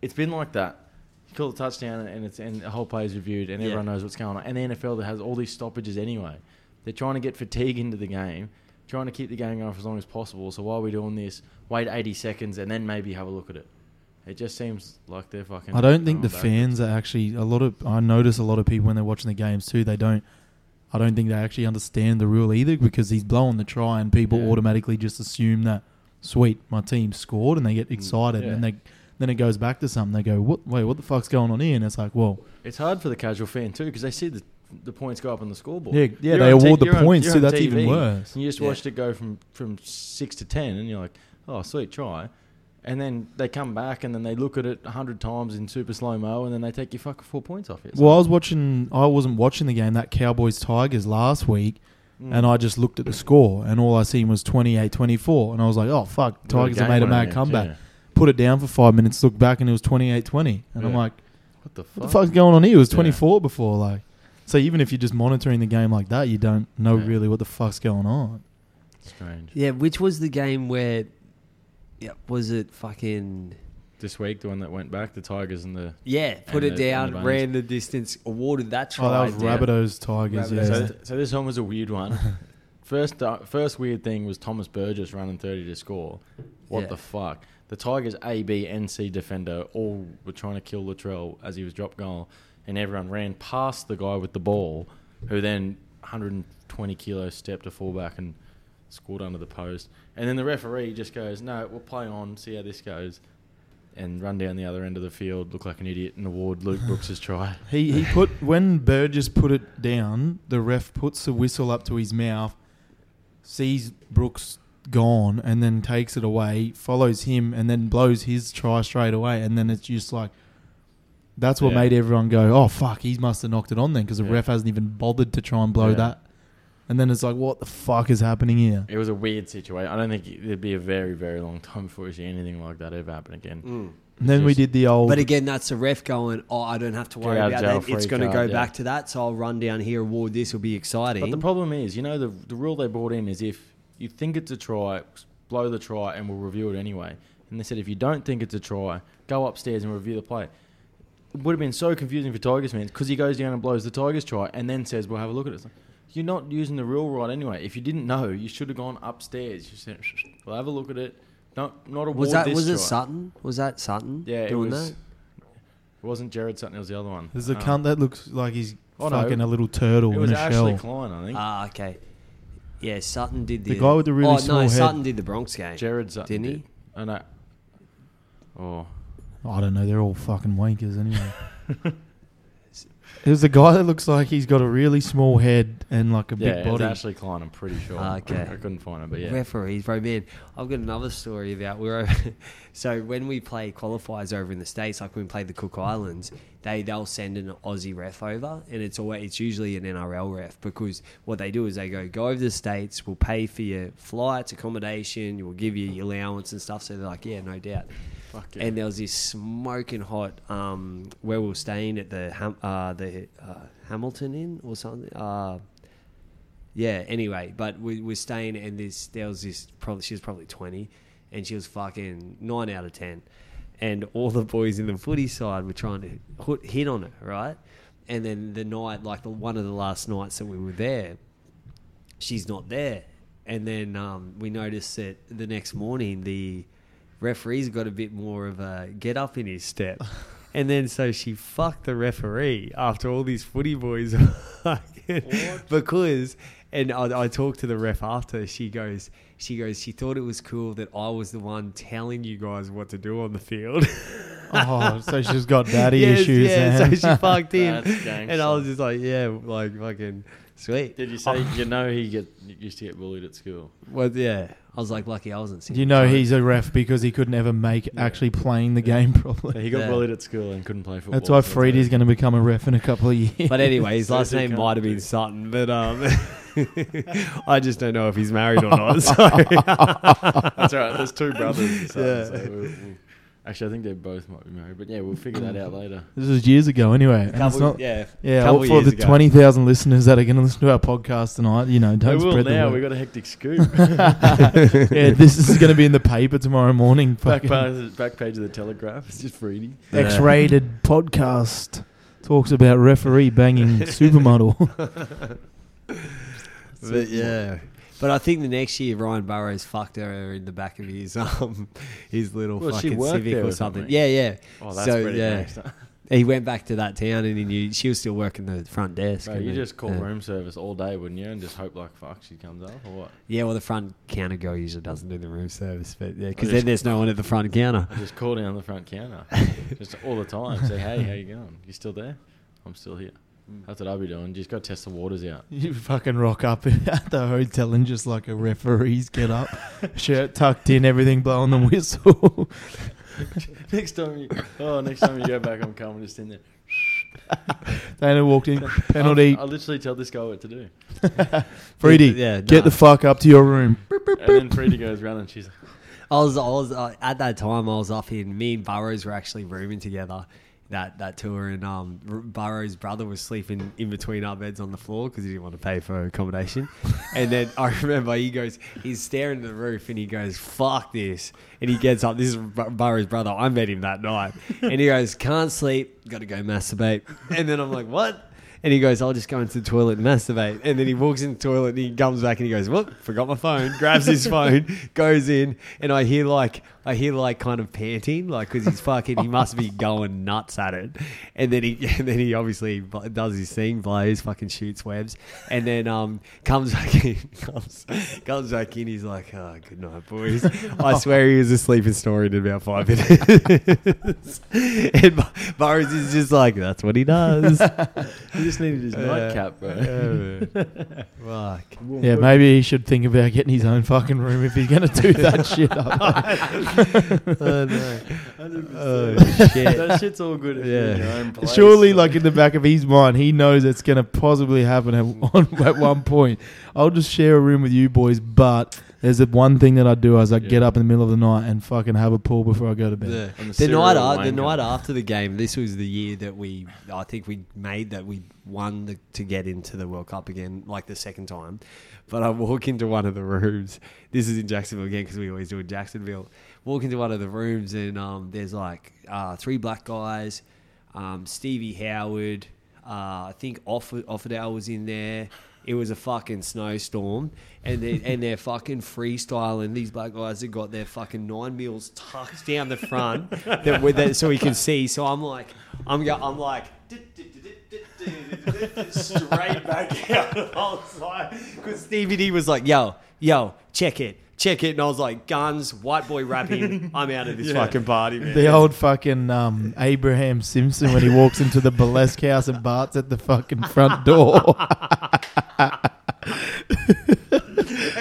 it's been like that. You call a touchdown and it's and the whole play is reviewed and Yeah. everyone knows what's going on. And the NFL that has all these stoppages anyway. They're trying to get fatigue into the game, trying to keep the game going for as long as possible. So why are we doing this? Wait 80 seconds and then maybe have a look at it. It just seems like they're fucking. I don't think the fans are actually a lot of. I notice a lot of people when they're watching the games too. They don't. I don't think they actually understand the rule either because he's blowing the try and people Yeah. automatically just assume that sweet my team scored and they get excited Mm, yeah. and they then it goes back to something. They go, what? Wait, what the fuck's going on here? And it's like, well, It's hard for the casual fan too because they see the the points go up on the scoreboard. yeah, yeah. You're they on T- award the you're on- points you're too. That's even worse. And you just Yeah. watched it go from from six to ten, and you're like, oh, sweet try. And then they come back and then they look at it a hundred times in super slow mo, and then they take your fucking four points off it. Well, I was watching. I wasn't watching the game that Cowboys Tigers last week, Mm. and I just looked at the score, and all I seen was 28-24. and I was like, "Oh fuck, Tigers have made a mad comeback." yeah. Put it down for five minutes, looked back, and it was 28-20. and I'm like, What the fuck? "What the fuck's going on here?" It was Yeah. 24 before, like. So even if you're just monitoring the game like that, you don't know Yeah. really what the fuck's going on. Strange. yeah. Which was the game where, yeah, was it fucking. This week, the one that went back, the Tigers and the. Yeah, put And it the- and down, the Bunnies. ran the distance, awarded that try. Oh, that was down. Rabbitohs Tigers. Rabbitohs. Yeah. So, so this one was a weird one. first, uh, first weird thing was Thomas Burgess running thirty to score. What Yeah. the fuck? The Tigers A, B, and C defender all were trying to kill Latrell as he was drop goal, and everyone ran past the guy with the ball, who then 120 kilos stepped to fullback and scored under the post. And then the referee just goes, "No, we'll play on, see how this goes." And run down the other end of the field, look like an idiot, and award Luke Brooks' try. He he put when Burgess put it down, the ref puts the whistle up to his mouth, sees Brooks gone, and then takes it away, follows him, and then blows his try straight away, and then it's just like. That's what Yeah. made everyone go, "Oh fuck, he must have knocked it on then," because the Yeah. ref hasn't even bothered to try and blow Yeah. that. And then it's like, "What the fuck is happening here?" It was a weird situation. I don't think it'd be a very, very long time before we see anything like that ever happen again. Mm. And then we did the old. But again, that's the ref going, oh, I don't have to worry Get out of about jail that. It's going to go card, yeah. back to that, so I'll run down here, award this, will be exciting. But the problem is, you know, the the rule they brought in is if you think it's a try, blow the try, and we'll review it anyway. And they said if you don't think it's a try, go upstairs and review the play. It would have been so confusing for Tigers fans because he goes down and blows the Tigers try and then says, "We'll have a look at it." It's like, You're not using the real rod anyway. If you didn't know, you should have gone upstairs. You said, "We'll have a look at it." Not not award was that this was it. Sutton? Was that Sutton Yeah, it was. that? It wasn't Gerard Sutton. It was the other one. There's a Um, cunt that looks like he's Oh, no. fucking a little turtle It in was a Ashley shell. Klein, I think. Ah, okay. Yeah, Sutton did the, The guy with the really oh, small no, head. Sutton did the Bronx game. Gerard Sutton Didn't he? did. Oh no. Oh, I don't know. They're all fucking wankers anyway. There's a guy that looks like he's got a really small head and like a yeah, big body. was body. Ashley Klein. I'm pretty sure. Ah, okay. I couldn't find it, but yeah. Referees, bro, man. I've got another story about we're over. so when we play qualifiers over in the states, like when we play the Cook Islands, they they'll send an Aussie ref over, and it's always it's usually an NRL ref because what they do is they go go over to the states, we'll pay for your flights, accommodation, we'll give you your allowance and stuff. So they're like, yeah, no doubt. Yeah. And there was this smoking hot um, where we were staying at the uh, the uh, Hamilton Inn or something. Uh, yeah. Anyway, but we were staying, and this there was this probably she was probably twenty, and she was fucking nine out of ten, and all the boys in the footy side were trying to hit, on her, right? And then the night, like the one of the last nights that we were there, she's not there, and then um, we noticed that the next morning the referee's got a bit more of a get up in his step. And then so she fucked the referee after all these footy boys. because, and I, I talked to the ref after. She goes, she goes, she thought it was cool that I was the one telling you guys what to do on the field. Oh, so she's got daddy Yes, issues. Yeah, then. so she fucked him, and. I was just like, yeah, like fucking sweet. Did you say you know he get used to get bullied at school? Well, yeah, I was like, lucky I wasn't. Do you know he's a ref because he could never make actually playing the game properly. He got Yeah. bullied at school and couldn't play football. That's why so Freddie's going to become a ref in a couple of years. But anyway, his last name might have been Sutton, but um, I just don't know if he's married or not. So That's all right. There's two brothers. So, Yeah. so we'll, we'll, actually, I think they both might be married. But yeah, we'll figure that out later. this was years ago, anyway. And it's couple, not- yeah, yeah, couple well, for years the ago. twenty thousand listeners that are going to listen to our podcast tonight, you know, don't will spread now. the We word. got a hectic scoop. yeah, this is going to be in the paper tomorrow morning. back, Fucking page, back page of the Telegraph. It's just Freddie. X-rated podcast talks about referee banging supermodel. but yeah. But I think the next year Ryan Burroughs fucked her in the back of his um his little Well, fucking Civic or or something. something. Yeah, yeah. Oh, that's So, pretty yeah. gangster. He went back to that town and he knew she was still working the front desk. Bro, you then- just call yeah. room service all day, wouldn't you? And just hope like fuck she comes up or what? Yeah, well, the front counter girl usually doesn't do the room service, but yeah, because then there's no one at the front counter. I just call down the front counter, just all the time. Say, hey, how you going? You still there? I'm still here. That's what I'll be doing. Just got to test the waters out. You fucking rock up at the hotel and just like a referee's get up, shirt tucked in, everything blowing the whistle. next time you, oh, next time you go back, I'm coming just in there. Dana walked in, penalty. I, I literally tell this guy what to do, Freddie, Yeah, get nah. the fuck up to your room. and then Freddie goes running. She's like, I was, I was uh, at that time. I was up in. Me and Burroughs were actually rooming together. That that tour, and um, Burroughs' brother was sleeping in between our beds on the floor because he didn't want to pay for accommodation. and then I remember he goes, he's staring at the roof, and he goes, "Fuck this!" And he gets up. This is Burroughs' brother. I met him that night, and he goes, "Can't sleep. Got to go masturbate." And then I'm like, "What?" And he goes, I'll just go into the toilet and masturbate. And then he walks in the toilet and he comes back and he goes, Whoop, forgot my phone. Grabs his phone, goes in, and I hear like, I hear like kind of panting, like, because he's fucking, he must be going nuts at it. And then he, and then he obviously does his thing, blows, fucking shoots webs, and then um comes back in, comes, comes back in. He's like, Oh, good night, boys. I swear he was asleep and snoring in about five minutes. and Bu- Burroughs is just like, That's what he does. he just needed his nightcap, bro. Fuck. Yeah, maybe he should think about getting his own fucking room if he's going to do that shit up. oh no. Oh shit. that shit's all good. If you're in Yeah. your own place. Surely, like in the back of his mind, he knows it's going to possibly happen at one, at one point. I'll just share a room with you boys, but there's a one thing that I do is I Yeah. get up in the middle of the night and fucking have a pull before I go to bed. The, I'm the night a- the night after the game, this was the year that we I think we made that we won the, to get into the World Cup again, like the second time. But I walk into one of the rooms. This is in Jacksonville again because we always do in Jacksonville. Walk into one of the rooms and um, there's like uh, three black guys, um, Stevie Howard, uh, I think Off- Offerdale was in there. It was a fucking snowstorm, and they and they're fucking freestyling. These black guys have got their fucking nine mils tucked down the front, that, with that, so we can see. So I'm like, I'm I'm like. Straight back out. I was like, because Stevie D was like, "Yo, yo, check it, check it," and I was like, "Guns, white boy rapping. I'm out of this Yeah. fucking party, man." The old fucking um, Abraham Simpson when he walks into the burlesque house and Bart's at the fucking front door.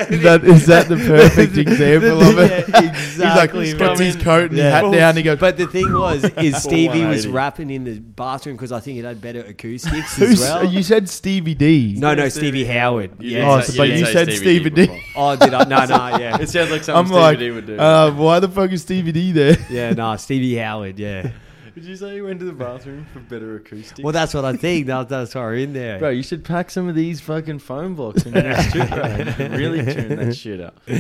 that is that the perfect example of it? Yeah, exactly. He's like, puts his coat and Yeah. hat down. He goes, But the thing was, is Stevie was 180. rapping in the bathroom because I think it had better acoustics as well. you said Stevie D. no, no, Stevie Stevie Howard. You Yeah. Oh, so- but you said Stevie D. Oh, did I? No, no, yeah, It sounds like I'm something like, Stevie D would do. uh, why the fuck is Stevie D there? yeah, no, Stevie Howard. Yeah. Did you say you went to the bathroom for better acoustics? Well, that's what I think. That, that's why we're in there. Bro, you should pack some of these fucking phone blocks in your studio and really tune that shit up.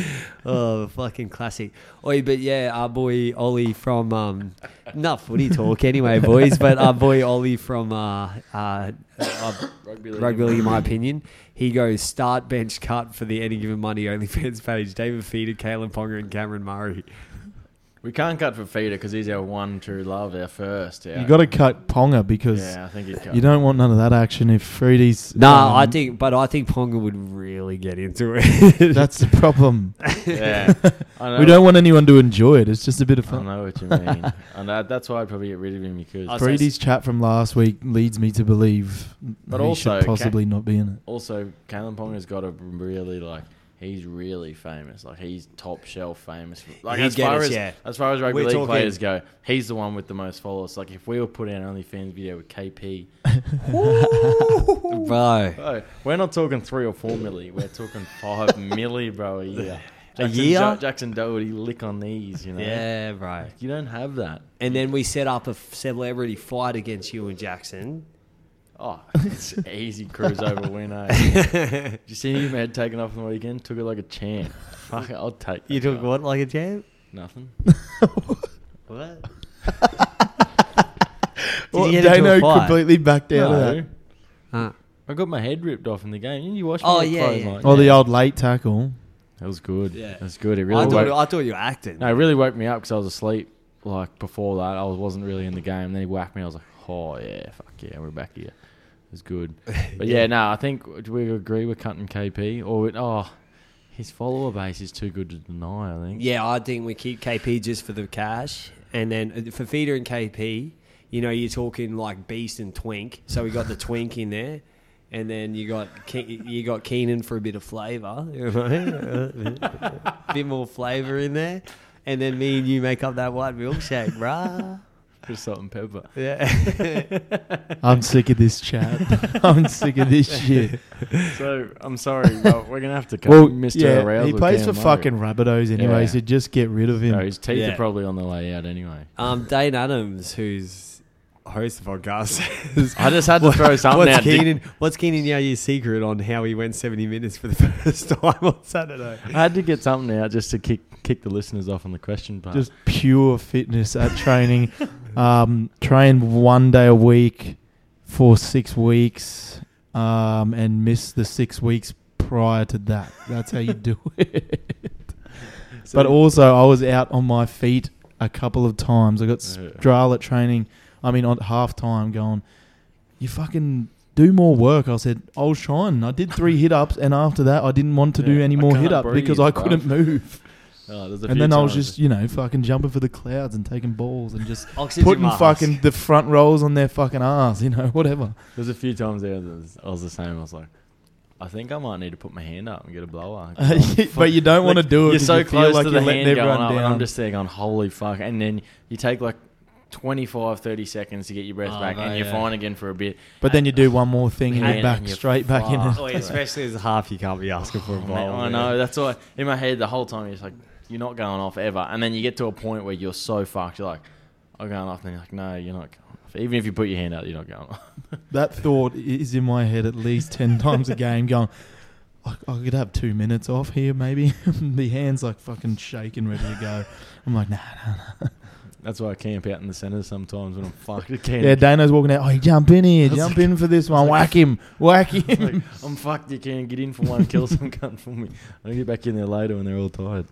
Oh, fucking classic. Oi, but yeah, our boy Ollie from um, not footy talk anyway, boys. But our boy Ollie from uh, uh, uh, Rugby league. rugby league, in my opinion, he goes start bench cut for the any given Monday OnlyFans page. David Fifita, Kalyn Ponga, and Cameron Murray. We can't cut for Feeder because he's our one true love, our first. Our, You got to cut Ponga because Yeah, I think he'd cut. you don't want none of that action if Fruity's. No, um, I think, but I think Ponga would really get into it. that's the problem. Yeah, I know. we don't want anyone to enjoy it. It's just a bit of fun. I know what you mean, and that, that's why I'd probably get rid of him because I- chat from last week leads me to believe But he also, should possibly not be in it. also Kalyn Ponga's got a really like. He's really famous. Like he's top shelf famous. For, like He'd as get far us, as yeah. as far as rugby We're league talking- players go, he's the one with the most followers. Like if we were put out an OnlyFans video with KP, bro. bro, we're not talking three or four milli. We're talking five milli, bro, a year. A Jackson, year? Jo- Jackson Doherty lick on these, you know. Yeah, bro. You don't have that. And then we set up a f- celebrity fight against you and Jackson. Oh, it's easy cruise over win, eh? Did you see him had taken off on the weekend? Took it like a champ. Fuck it, I'll take You took guy. what, like a champ? Nothing. What? Well, you get into a Dano fight? completely backed out of No. that. Huh. I got my head ripped off in the game. Didn't you watch me Oh, get yeah, close, yeah. like- Oh, the old late tackle. That was good. Yeah. That was good. It really I, thought, woke, I thought you were acting. no, it really woke me up because I was asleep. Like before that, I was, wasn't really in the game. Then he whacked me. I was like, oh yeah, fuck yeah, we're back here. Was good. But yeah, no, I think do we agree with cutting KP or oh, his follower base is too good to deny. I think. Yeah, I think we keep KP just for the cash, and then uh, for feeder and KP, you know, you're talking like Beast and Twink. So we got the Twink in there, and then you got Ke- you got Keenan for a bit of flavour, you know, a bit more flavour in there, and then me and you make up that white milkshake, bruh. Just salt and pepper. Yeah, I'm sick of this chat. I'm sick of this shit. So I'm sorry, but we're gonna have to cut Well, Mr. yeah, Arousal he plays for Cam fucking Rabbitohs anyway, Yeah. so just get rid of him. No, his teeth Yeah. are probably on the way out anyway. um, Dane Adams, who's host of the podcast, says, I just had to throw something What's out. Keenan? What's Keenan Yaya's secret on how he went seventy minutes for the first time on Saturday? I had to get something out just to kick kick the listeners off on the question part. Just pure fitness at training. Um, train one day a week for six weeks, um, and miss the six weeks prior to that. That's how you do it. but also, I was out on my feet a couple of times. I got Yeah. Stral training. I mean, on half time, going, you fucking do more work. I said, I was trying. I did three hit ups, and after that, I didn't want to do any more hit up breathe, because I couldn't move. Oh, there's a And few then I was times- just, you know, fucking jumping for the clouds and taking balls and just Oxygen putting mask. fucking the front rows on their fucking ass, you know, whatever. There's a few times there that was- I was the same. I was like, I think I might need to put my hand up and get a blower. but you don't want to do it. You're 'cause so you feel close like to you're the letting hand going everyone up, and down. I'm just there going, holy fuck. And then you take like 25, 30 seconds to get your breath Oh, back, no, and you're yeah. fine again for a bit. but then you do one more thing and you're back and you're straight back in fucked. Oh, especially as a half, you can't be asking for a Oh, bowl. man, I know. That's why in my head the whole time you're just like, you're not going off ever. And then you get to a point where you're so fucked. You're like, I'm going off. And then you're like, no, you're not going off. Even if you put your hand out, you're not going off. That thought is in my head at least 10 times a game going, I, I could have two minutes off here, maybe. the hand's like fucking shaking, ready to go. I'm like, nah, nah, nah. That's why I camp out in the centre sometimes when I'm fucked. I can't. Yeah, Dano's walking out. Oh, jump in here. Jump like- in for this one. Whack him. Whack him. Like, I'm fucked. You can't get in for one kill. Some cunt for me. I'll get back in there later when they're all tired.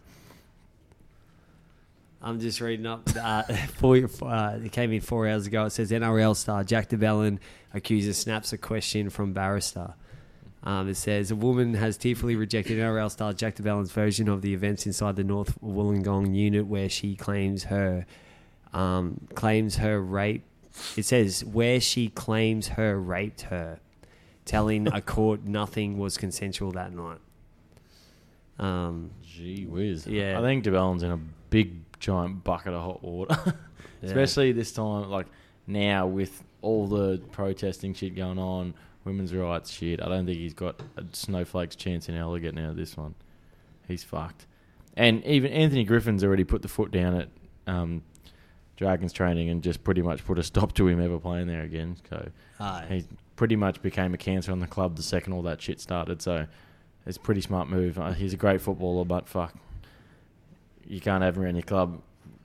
I'm just reading up. Uh, four, uh, it came in four hours ago. It says NRL star Jack de Belin accuser snaps a question from barrister. Um, it says a woman has tearfully rejected NRL star Jack de Belin's version of the events inside the North Wollongong unit, where she claims her um, claims her rape. It says where she claims her raped her, telling a court nothing was consensual that night. Um, Gee whiz. Yeah. I think de Belin's in a big giant bucket of hot water. yeah. Especially this time, like now with all the protesting shit going on, women's rights shit. I don't think he's got a snowflake's chance in hell of getting out of this one. He's fucked. And even Anthony Griffin's already put the foot down at um, Dragons training and just pretty much put a stop to him ever playing there again. So Aye. he pretty much became a cancer on the club the second all that shit started. So it's a pretty smart move. Uh, he's a great footballer, but fuck, you can't have him around your club,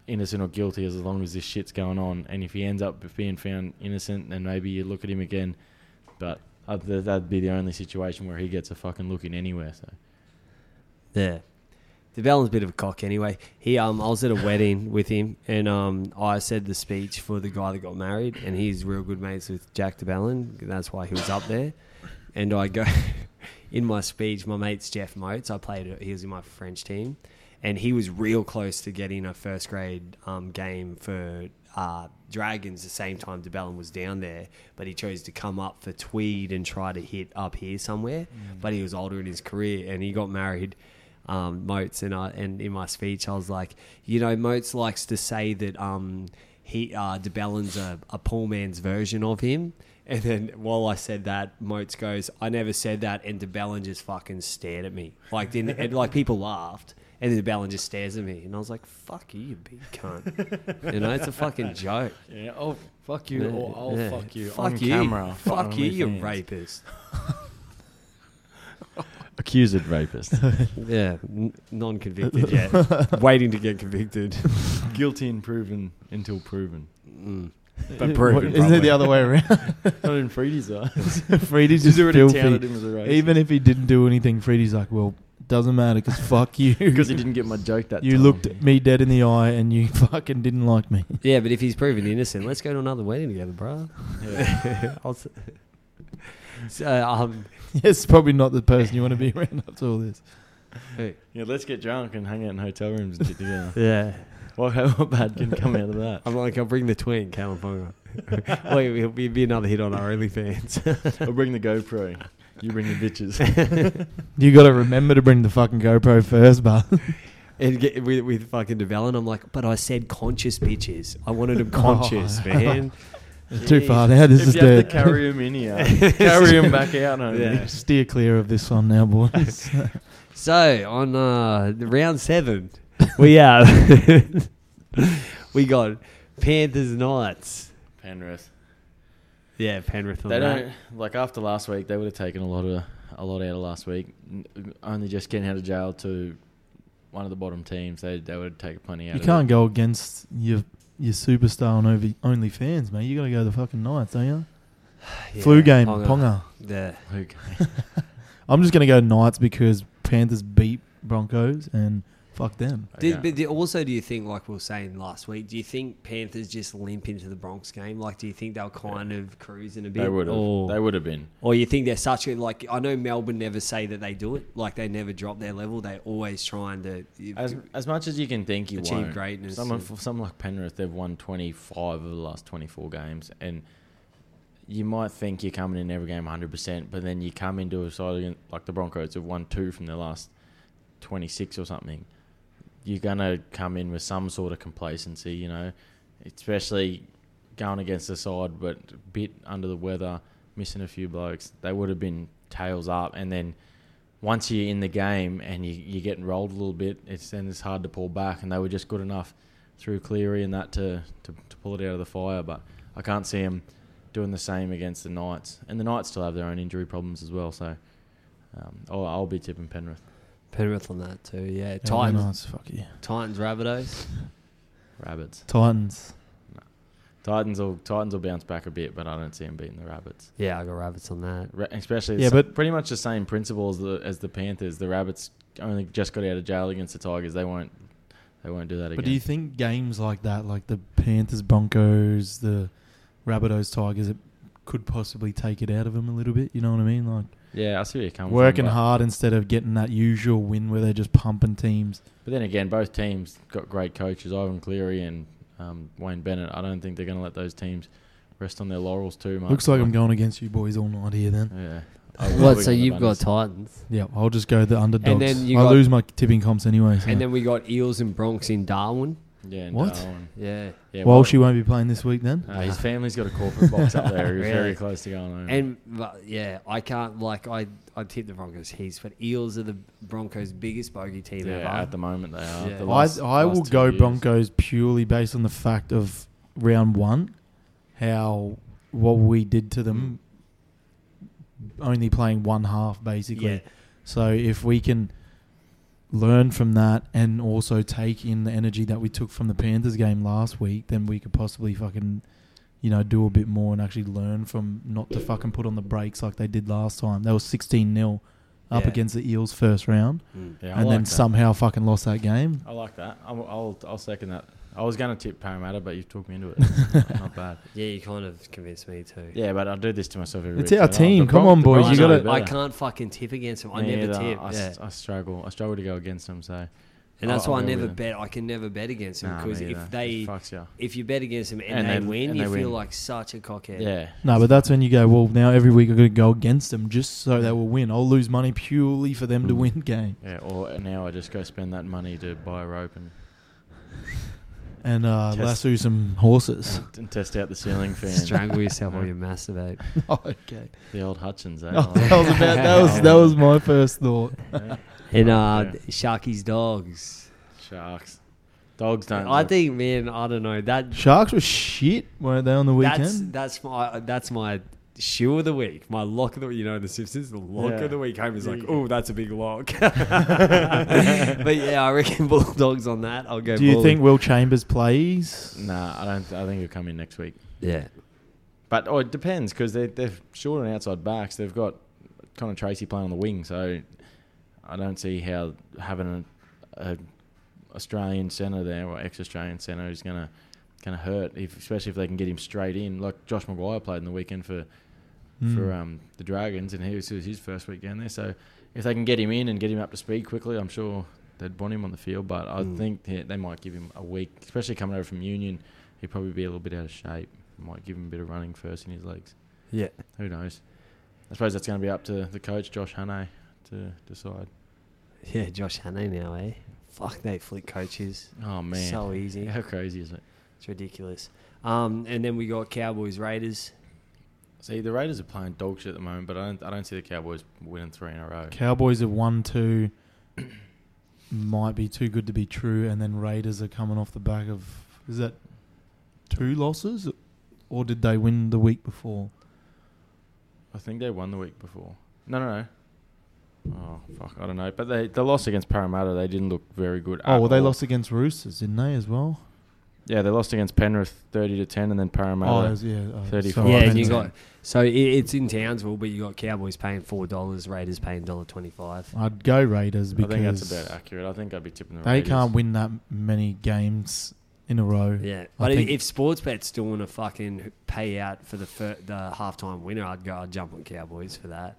innocent or guilty, as long as this shit's going on. And if he ends up being found innocent, then maybe you look at him again. But that'd be the only situation where he gets a fucking look in anywhere. So Yeah. de Belin's a bit of a cock anyway. He um I was at a wedding with him and um I said the speech for the guy that got married and he's real good mates with Jack de Belin. That's why he was up there. And I go in my speech, my mate's Jeff Moats. I played he was in my French team and he was real close to getting a first grade um, game for uh, Dragons the same time de Belin was down there, but he chose to come up for Tweed and try to hit up here somewhere. But he was older in his career and he got married. Um, Motes and I, and in my speech I was like, you know, Moats likes to say that um, he uh, de Belin's a, a poor man's version of him. And then while I said that, Moats goes, "I never said that," and de Belin just fucking stared at me, like didn't, and like people laughed, and then de Belin just stares at me, and I was like, "Fuck you, you big cunt," you know, it's a fucking joke. Yeah. Oh, fuck you. Yeah, or I'll yeah. fuck you fuck on you, camera. fuck you, you OnlyFans. rapist. Accused rapist. Yeah, n- non-convicted yet, waiting to get convicted. Guilty and proven until proven. Mm. But proven, Isn't it the other way around? Not in Freedy's eyes. Freedy's just already filthy. him as a racist. Even if he didn't do anything, Freedy's like, well, doesn't matter because fuck you. because he didn't get my joke that time. You time. looked me dead in the eye and you fucking didn't like me. Yeah, but if he's proven innocent, let's go to another wedding together, bro. I'll s- so, um, yes, probably not the person you want to be around after all this. Yeah, let's get drunk and hang out in hotel rooms and shit together. yeah. what, what bad can come out of that? I'm like, I'll bring the twin, California. Wait, it'll be, be another hit on our OnlyFans. I'll bring the GoPro. You bring the bitches. You got to remember to bring the fucking GoPro first, but and get with, with fucking de Belin, I'm like, but I said conscious bitches. I wanted them conscious, Oh. man. too far now. This if is you have to the carry him in here, carry him back out, homie. Yeah. steer clear of this one now, boys. So on uh, the round seven, we have we got Panthers Knights. Penrith. Yeah, Penrith on They that. don't like after last week. They would have taken a lot of a lot out of last week. N- Only just getting out of jail to one of the bottom teams. They they would take plenty out. you of can't it. go against your your superstar on over OnlyFans, mate. You got to go the fucking Knights, don't you? Yeah, Flu game, Ponga. Ponga. Yeah. Okay. I'm just gonna go Knights because Panthers beat Broncos and fuck them. Did, Okay. but do- also, do you think, like we were saying last week, do you think Panthers just limp into the Bronx game? Like, do you think they'll kind of cruising a bit? They would have. Or, They would have been. or you think they're such a, like, I know Melbourne never say that they do it. Like, they never drop their level. They're always trying to. As as much as you can think you Achieve won't. greatness Someone and- for someone like Penrith, they've won twenty five of the last twenty four games, and you might think you're coming in every game hundred percent, but then you come into a side against, like the Broncos have won two from their last twenty six or something. You're gonna come in with some sort of complacency, you know, especially going against the side, but a bit under the weather, missing a few blokes. They would have been tails up, and then once you're in the game and you, you're getting rolled a little bit, it's then it's hard to pull back. And they were just good enough through Cleary and that to, to, to pull it out of the fire. But I can't see them doing the same against the Knights. And the Knights still have their own injury problems as well. So um, I'll, I'll be tipping Penrith. Penrith on that too. Yeah, Yeah, Titans, Knights, fuck you. Titans, Rabbitohs. Rabbits. Titans. Titans will Titans will bounce back a bit, but I don't see them beating the Rabbits. Yeah, I got rabbits on that. Ra- especially, Yeah, yeah, but- but pretty much the same principle as the as the Panthers. The Rabbits only just got out of jail against the Tigers. They won't they won't do that again. But do you think games like that, like the Panthers, Broncos, the Rabbitohs, Tigers, it could possibly take it out of them a little bit? You know what I mean? Like yeah, I see where you're coming working from. but- hard instead of getting that usual win where they're just pumping teams. But then again, both teams got great coaches, Ivan Cleary and um, Wayne Bennett. I don't think they're going to let those teams rest on their laurels too much. Looks like I'm going against you boys all night here. Then, Yeah. I will What? be So on the you've got Bunnies. Titans, yeah, I'll just go the underdogs. then you I got- lose my tipping comps anyway. So. and then we got Eels and Bronx in Darwin. Yeah. And What? Darwin. Yeah, Yeah. well, well, she won't be playing this week then. uh, his family's got a corporate box up there. He's Really? very close to going home. and but, yeah, I can't like I I tip the Broncos heaps, but Eels are the Broncos' biggest bogey team yeah, ever. at the moment they are. Yeah. The I last- I will last two go years. Broncos purely based on the fact of round one, how what we did to them, only playing one half basically. yeah, So if we can learn from that and also take in the energy that we took from the Panthers game last week, then we could possibly fucking, you know, do a bit more and actually learn from not to fucking put on the brakes like they did last time. They were 16 0 up Yeah. against the Eels first round, Mm. Yeah, and like then that. somehow fucking lost that game. I like that. I'll, I'll, I'll second that. I was going to tip Parramatta, but you've talked me into it. Not bad. Yeah, you kind of convinced me too. Yeah, but I do this to myself every week. It's week. our so, team. the Come Bron- on, boys, you gotta- I can't fucking tip against them. I Me never either. tip. I, yeah. s- I struggle. I struggle to go against them. So And that's I'll- why I I'll go never with bet. I can never bet against them Nah, because me if either. they fucks you. if you bet against them and, And they they- win, and you they feel win. like such a cockhead. Yeah. No, but that's when you go. Well, now every week I'm going to go against them just so they will win. I'll lose money purely for them to Mm. win game Yeah. Or now I just go spend that money to buy a rope and, and uh, Test- lasso some horses. and, and test out the ceiling fan. Strangle yourself while you masturbate. oh, okay. The old Hutchence. Eh? Oh, that was about that was that was my first thought. And uh, Yeah. Sharky's dogs. Sharks. Dogs don't. I look- think, man, I don't know that. Sharks were shit, weren't they on the That's weekend? that's my that's my shoe of the week. My lock of the you know the Simpsons. The lock Yeah. of the week. Homer's There like, you oh, that's a big lock. but yeah, I reckon Bulldogs on that. I'll go. Do you Bully. think Will Chambers plays? Nah, I don't. I think he'll come in next week. Yeah. But oh, it depends because they're they're short on outside backs. They've got Connor Tracey playing on the wing, so I don't see how having a, a Australian centre there or ex Australian centre is gonna gonna hurt. If, especially if they can get him straight in, like Josh McGuire played in the weekend for for Mm. um, the Dragons, and he was, it was his first week down there. So if they can get him in and get him up to speed quickly, I'm sure they'd want him on the field. But I Mm. think they, they might give him a week, especially coming over from Union. He'd probably be a little bit out of shape. Might give him a bit of running first in his legs. Yeah. Who knows? I suppose that's going to be up to the coach, Josh Hannay, to decide. Yeah, Josh Hannay now, eh? Fuck, they flick coaches. Oh, man. So easy. How crazy is it? It's ridiculous. Um, and then we got Cowboys Raiders. See, the Raiders are playing dog shit at the moment, but I don't, I don't see the Cowboys winning three in a row. Cowboys have won two. Might be too good to be true, and then Raiders are coming off the back of is that two losses, or did they win the week before? I think they won the week before. No, no, no. Oh, fuck. I don't know. But they, the loss against Parramatta, they didn't look very good. Oh, well, they all. lost against Roosters, didn't they as well? Yeah, they lost against Penrith 30 to 10 and then Parramatta. Oh, was- yeah, 35. yeah, Oh, and you got so it, it's in Townsville, but you got Cowboys paying four dollars, Raiders paying dollar twenty five. I'd go Raiders I because think that's about accurate. I think I'd be tipping the they Raiders. can't win that many games in a row. Yeah, but think- if Sportsbet still want to fucking pay out for the fir- the halftime winner, I'd go. I'd jump on Cowboys for that.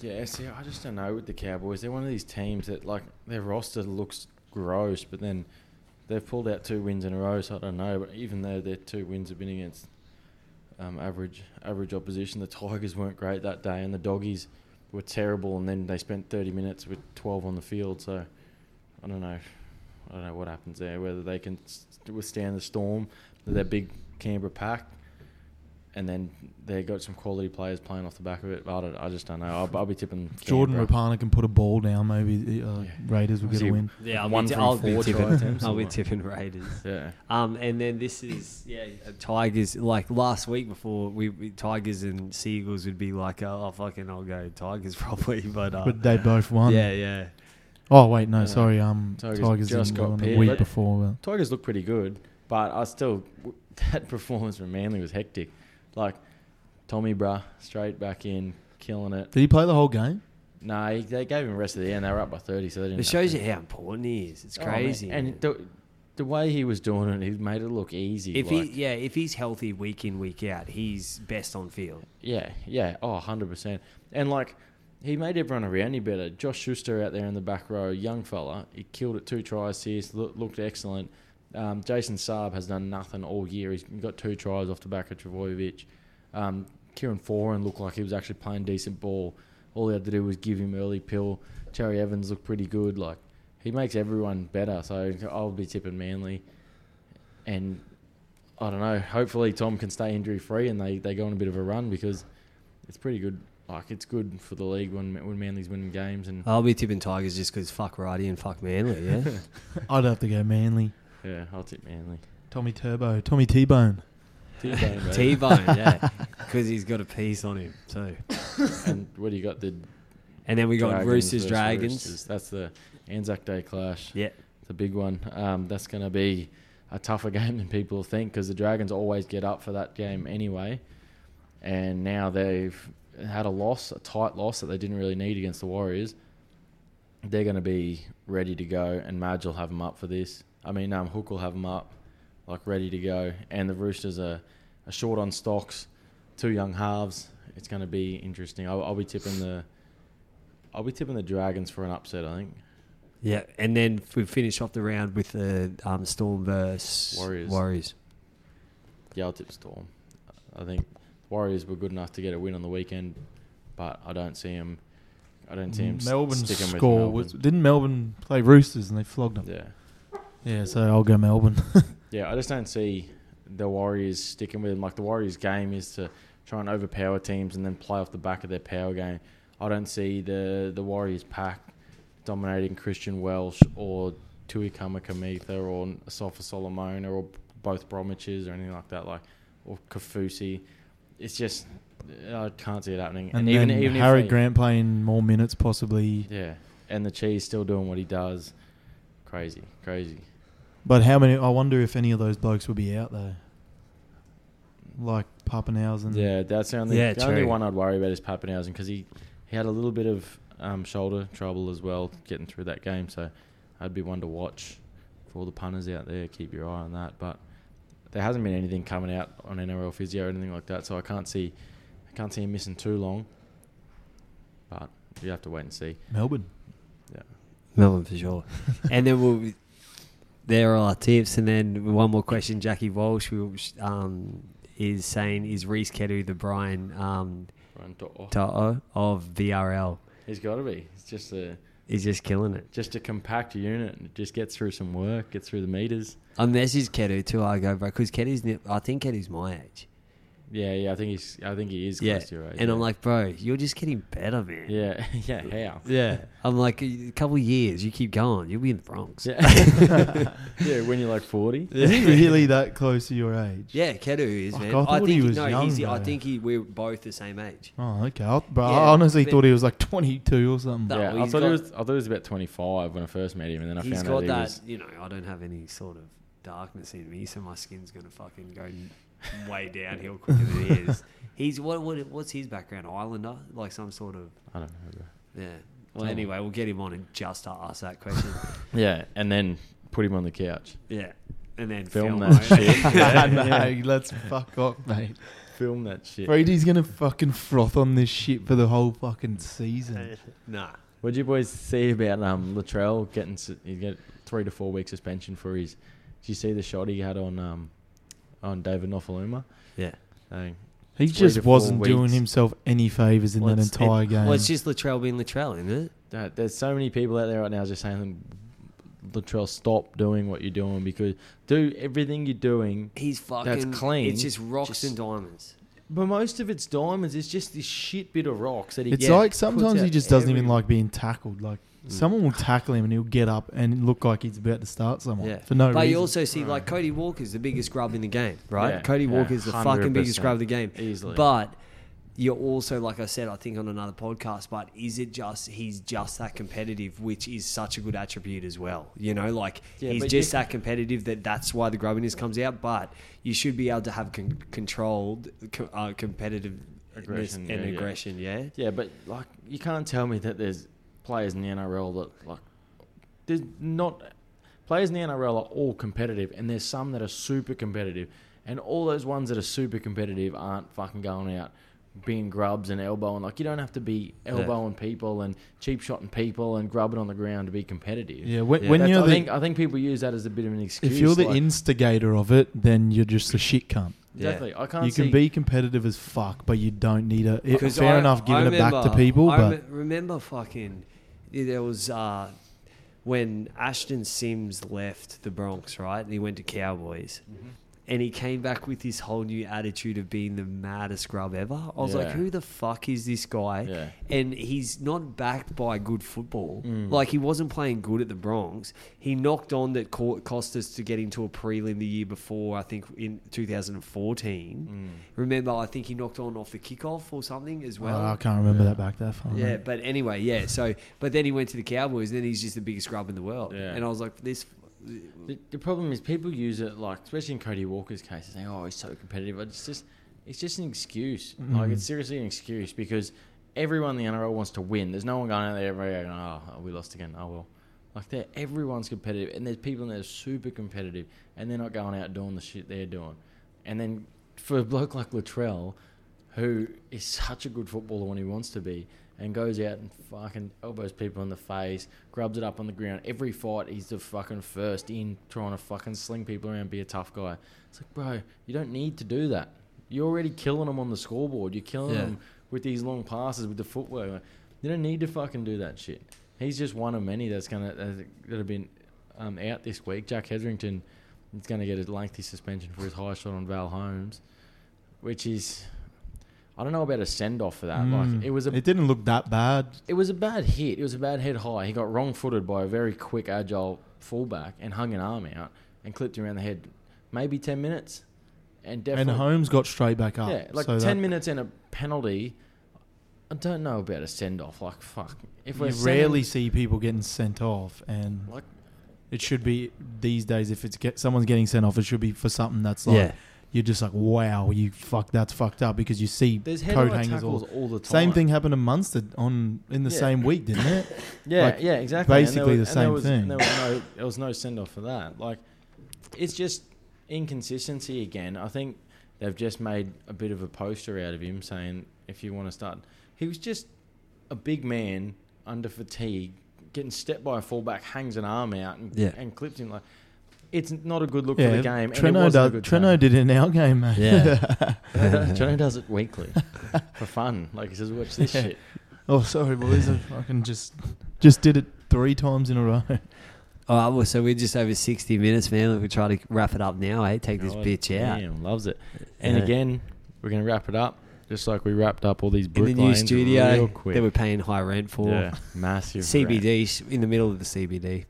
Yeah, see, I just don't know with the Cowboys. They're one of these teams that, like, their roster looks gross, but then they've pulled out two wins in a row, so I don't know. But even though their two wins have been against um, average average opposition, the Tigers weren't great that day, and the Doggies were terrible, and then they spent 30 minutes with 12 on the field, so I don't know. I don't know what happens there, whether they can withstand the storm their big Canberra pack. And then they got some quality players playing off the back of it. I, don't, I just don't know. I'll, I'll be tipping Jordan Canberra. Rapana can put a ball down, maybe the uh, Yeah. Raiders will get a win. Yeah, I'll One be, from I'll be tipping. I'll be tipping Raiders. Yeah. Um, and then this is yeah, uh, Tigers. Like last week before we, we Tigers and Seagulls would be like, oh, oh, fucking, I'll go Tigers probably, but uh, But they both won. yeah, yeah. Oh wait, no, Yeah. sorry. Um, Tigers Tigers, just got go on the week before. Tigers look pretty good, but I still that performance from Manly was hectic. Like Tommy Bruh straight back in, killing it. Did he play the whole game? Nah, he, they gave him rest of the end. They were up by thirty, so they didn't. It have shows to- you how important he is. It's Oh, man. crazy. man. And the, the way he was doing it, he made it look easy. if like, he yeah, if he's healthy week in week out, he's best on field. Yeah, yeah, oh, 100%. And like, he made everyone around him better. Josh Schuster out there in the back row, young fella, he killed it two tries here, looked excellent. Um, Jason Saab has done nothing all year. He's got two tries off the back of Trbojevic. Um, Kieran Foran looked like he was actually playing decent ball. All he had to do was give him early pill. Cherry Evans looked pretty good. Like, he makes everyone better. So I'll be tipping Manly. And I don't know. Hopefully, Tom can stay injury free and they, they go on a bit of a run because it's pretty good. Like it's good for the league when when Manly's winning games and I'll be tipping Tigers just because fuck Righty and fuck Manly. Yeah, I'd have to go Manly. Yeah, I'll tip Manly. Tommy Turbo, Tommy T Bone. T-Bone. T Bone. Yeah, because he's got a piece on him too. and what do you got? The And then we got Dragons Roosters Dragons. Roosters. That's the Anzac Day clash. Yeah, the big one. Um, that's going to be a tougher game than people think because the Dragons always get up for that game anyway. and now they've had a loss, a tight loss that they didn't really need against the Warriors. They're going to be ready to go, and Madge will have them up for this. I mean, um, Hook will have them up, like ready to go. And the Roosters are, are short on stocks, two young halves. It's going to be interesting. I'll, I'll be tipping the, I'll be tipping the Dragons for an upset. I think. Yeah, and then we finish off the round with the um, Storm versus Warriors. Warriors. Yeah, I'll tip Storm. I think Warriors were good enough to get a win on the weekend, but I don't see them. I don't see them Melbourne's sticking with score Melbourne. was didn't Melbourne play Roosters and they flogged them. Yeah, Yeah, so I'll go Melbourne. yeah. I just don't see the Warriors sticking with them. Like the Warriors' game is to try and overpower teams and then play off the back of their power game. I don't see the the Warriors pack dominating Christian Welch or Tui Kamikamica or Asafa Solomon or both Bromwiches or anything like that. Like or Kaufusi. It's just I can't see it happening. and then if Harry they- Grant playing more minutes possibly. Yeah, and the cheese still doing what he does. Crazy, crazy. But how many? I wonder if any of those blokes will be out though. Like Papenhuyzen. Yeah, that's the only Yeah, the only true. one I'd worry about is Papenhuyzen because he he had a little bit of um, shoulder trouble as well getting through that game. So I'd be one to watch for all the punters out there. Keep your eye on that. But there hasn't been anything coming out on NRL physio or anything like that, so I can't see I can't see him missing too long. But you have to wait and see. Melbourne. Melbourne for sure. and then we'll. There are our tips, and then one more question. Jackie Walsh will, um, is saying, "Is Reese Kedu the Brian um, oh, To'o of VRL? he's got to be. It's just a He's just killing it." just a compact unit. It just gets through some work, gets through the meters. I messaged Kedu too. I go, bro, because Kedu's, I think Kedu's my age. Yeah, yeah. I think he's. I think he is Yeah, close to your age. and yeah. I'm like, bro, you're just getting better, man. yeah, yeah. How? Yeah. I'm like, a couple of years, you keep going, you'll be in the Broncos. Yeah. yeah, when you're like 40. Is he really that close to your age? Yeah, Kedu is Fuck, man. I thought think he was no, young, he's, I think he, we're both the same age. Oh, okay. I, but Yeah, I honestly thought he was like 22 or something. No, yeah, I thought, got- he was, I thought he was about 25 when I first met him, and then I found out he that, was. you know, I don't have any sort of darkness in me, so my skin's gonna fucking go way downhill quicker than he is. He's what, what what's his background? Islander, like some sort of I don't know. Bro. yeah. Well, anyway, we'll get him on and just to ask that question. Yeah, and then put him on the couch. yeah, and then Film film, that it. shit. Yeah, no, yeah. let's fuck off, mate. Film that shit. Brady's gonna fucking froth on this shit for the whole fucking season. Nah, What did you boys see about um, Latrell getting s- he get three to four week suspension for his? Did you see the shot he had on um, Oh, on David Nofoaluma? yeah. Saying, He just wasn't doing weeks. himself any favors in Well, that entire it- game. Well, it's just Latrell being Latrell, isn't it? that there's so many people out there right now just saying, Latrell, stop doing what you're doing because do everything you're doing. He's fucking That's clean. It's just rocks Just- and diamonds. But most of it's diamonds. It's just this shit bit of rocks that he. it's yeah, like sometimes he just doesn't even like being tackled. Like. Someone will tackle him and he'll get up and look like he's about to start someone Yeah, for no but reason. you also see like Cody Walker's the biggest grub in the game, right? Yeah, Cody yeah, Walker's the fucking biggest 100%. grub of the game. easily. But you're also, like I said, I think on another podcast. But is it just he's just that competitive, which is such a good attribute as well? You know, like Yeah, he's but just that competitive that that's why the grubbiness comes out. But you should be able to have con- controlled co- uh, competitive Aggression, and yeah, yeah. aggression. Yeah, Yeah, but like you can't tell me that there's players in the NRL that like there's not players in the NRL are all competitive, and there's some that are super competitive, and all those ones that are super competitive aren't fucking going out being grubs and elbowing. Like you don't have to be elbowing people and cheap shotting people and grubbing on the ground to be competitive. yeah, when, Yeah. when you're I the, think I think people use that as a bit of an excuse. if you're the like- instigator of it, then you're just a shit cunt. exactly, I can't. You can be competitive as fuck, but you don't need a. It, 'Cause fair I- enough, giving I it back to people, I but remember fucking there was uh, when Ashton Sims left the Broncos, right, and he went to Cowboys. Mm-hmm. And he came back with this whole new attitude of being the maddest grub ever. I was like, who the fuck is this guy? Yeah. And he's not backed by good football. Mm. Like, he wasn't playing good at the Broncos. He knocked on that cost us to get into a prelim the year before, I think in 2014. Mm. Remember, I think he knocked on off the kickoff or something as well. I can't remember Yeah. that back that far. Yeah, but anyway, yeah. So, but then he went to the Cowboys, and then he's just the biggest grub in the world. Yeah. And I was like, this. The, the problem is people use it like, especially in Cody Walker's case, saying, "Oh, he's so competitive." It's just, it's just an excuse. Like Mm. it's seriously an excuse because everyone in the NRL wants to win. There's no one going out there every going, "Oh, we lost again." Oh well. Like everyone's competitive, and there's people in there super competitive, and they're not going out doing the shit they're doing. And then for a bloke like Latrell, who is such a good footballer when he wants to be, and goes out and fucking elbows people in the face, grubs it up on the ground. Every fight, he's the fucking first in, trying to fucking sling people around, be a tough guy. It's like, bro, you don't need to do that. You're already killing them on the scoreboard. You're killing Yeah. them with these long passes, with the footwork. You don't need to fucking do that shit. He's just one of many that's gonna that have been um, out this week. Jack Hetherington is going to get a lengthy suspension for his high shot on Val Holmes, which is I don't know about a send off for that. Mm. Like it was a It didn't look that bad. it was a bad hit. It was a bad head high. He got wrong footed by a very quick, agile fullback and hung an arm out and clipped him around the head. Maybe ten minutes, and And Holmes got straight back up. yeah, like so ten that- minutes and a penalty. I don't know about a send off. Like fuck, if we're You sending- rarely see people getting sent off, and like it should be these days. If it's get someone's getting sent off, it should be for something that's like yeah. You're just like, wow, you fuck, that's fucked up because you see there's coat hangers tackles all. all, the time. Same thing happened to Munster on in the Yeah. same week, didn't it? Yeah, Like, yeah, exactly. And there basically was- the and there same was- thing. and There was no, there was no send off for that. Like, it's just inconsistency again. I think they've just made a bit of a poster out of him, saying if you want to start, he was just a big man under fatigue, getting stepped by a fullback, hangs an arm out and, Yeah. and clips him like. It's not a good look for the game. and it Treno, a does, good Treno did it in our game, mate. Yeah. Treno does it weekly for fun. Like he says, watch this Yeah. shit. oh, sorry, boys. I fucking just just did it three times in a row. Oh, well, so we're just over 60 minutes, man. We try to wrap it up now, eh? Take this Oh, bitch out. Damn, loves it. And Yeah. again, we're going to wrap it up just like we wrapped up all these In brick the new lanes studio real quick. that we're paying high rent for. yeah, massive CBD, sh- in the middle of the CBD.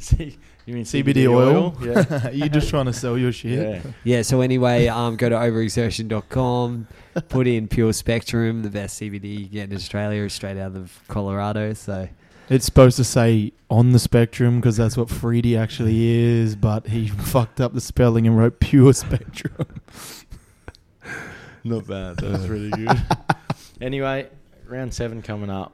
rent. C- you mean CBD oil? Yeah. You're just trying to sell your shit. yeah. Yeah, so anyway, um, go to overexertion.com, put in Pure Spectrum, the best CBD you get in Australia, straight out of Colorado. So, It's supposed to say on the spectrum because that's what Freedy actually is, but he fucked up the spelling and wrote pure spectrum. Not bad. That's really good. anyway, round seven coming up.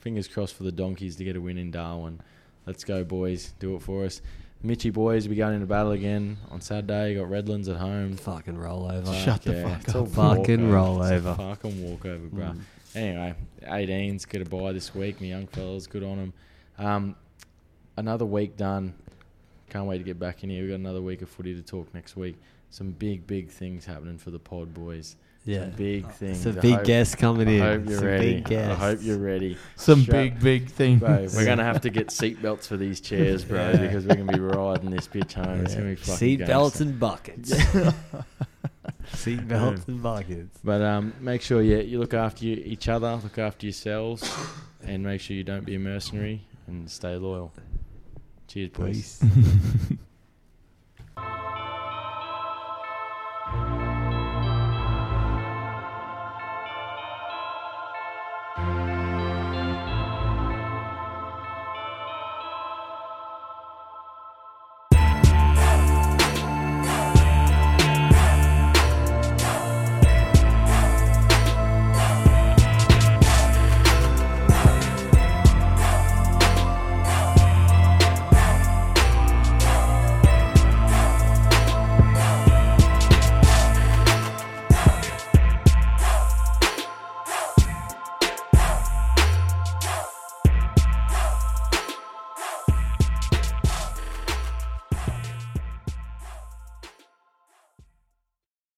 Fingers crossed for the Donkeys to get a win in Darwin. Let's go, boys. Do it for us. Mitchy boys, we going into battle again on Saturday. You got Redlands at home. fucking rollover. Shut the fuck it's up. all Fucking walkover. It's a rollover. fucking walkover, bro. Mm. Anyway, 18's get a buy this week. My young fellas, good on them. Um, another week done. Can't wait to get back in here. We've got another week of footy to talk next week. Some big, big things happening for the pod, boys. Yeah. Some big things. Some I big hope- guests coming I in. hope you're Some ready. big I guests. hope you're ready. Some Strap- big, big things. Bro, we're gonna have to get seatbelts for these chairs, bro, Yeah. because we're gonna be riding this bitch home. It's gonna be fucking Seat gangster. and buckets. Seat belts and buckets. But um, make sure you, you look after you, each other, look after yourselves, and make sure you don't be a mercenary and stay loyal. Cheers, boys. Peace.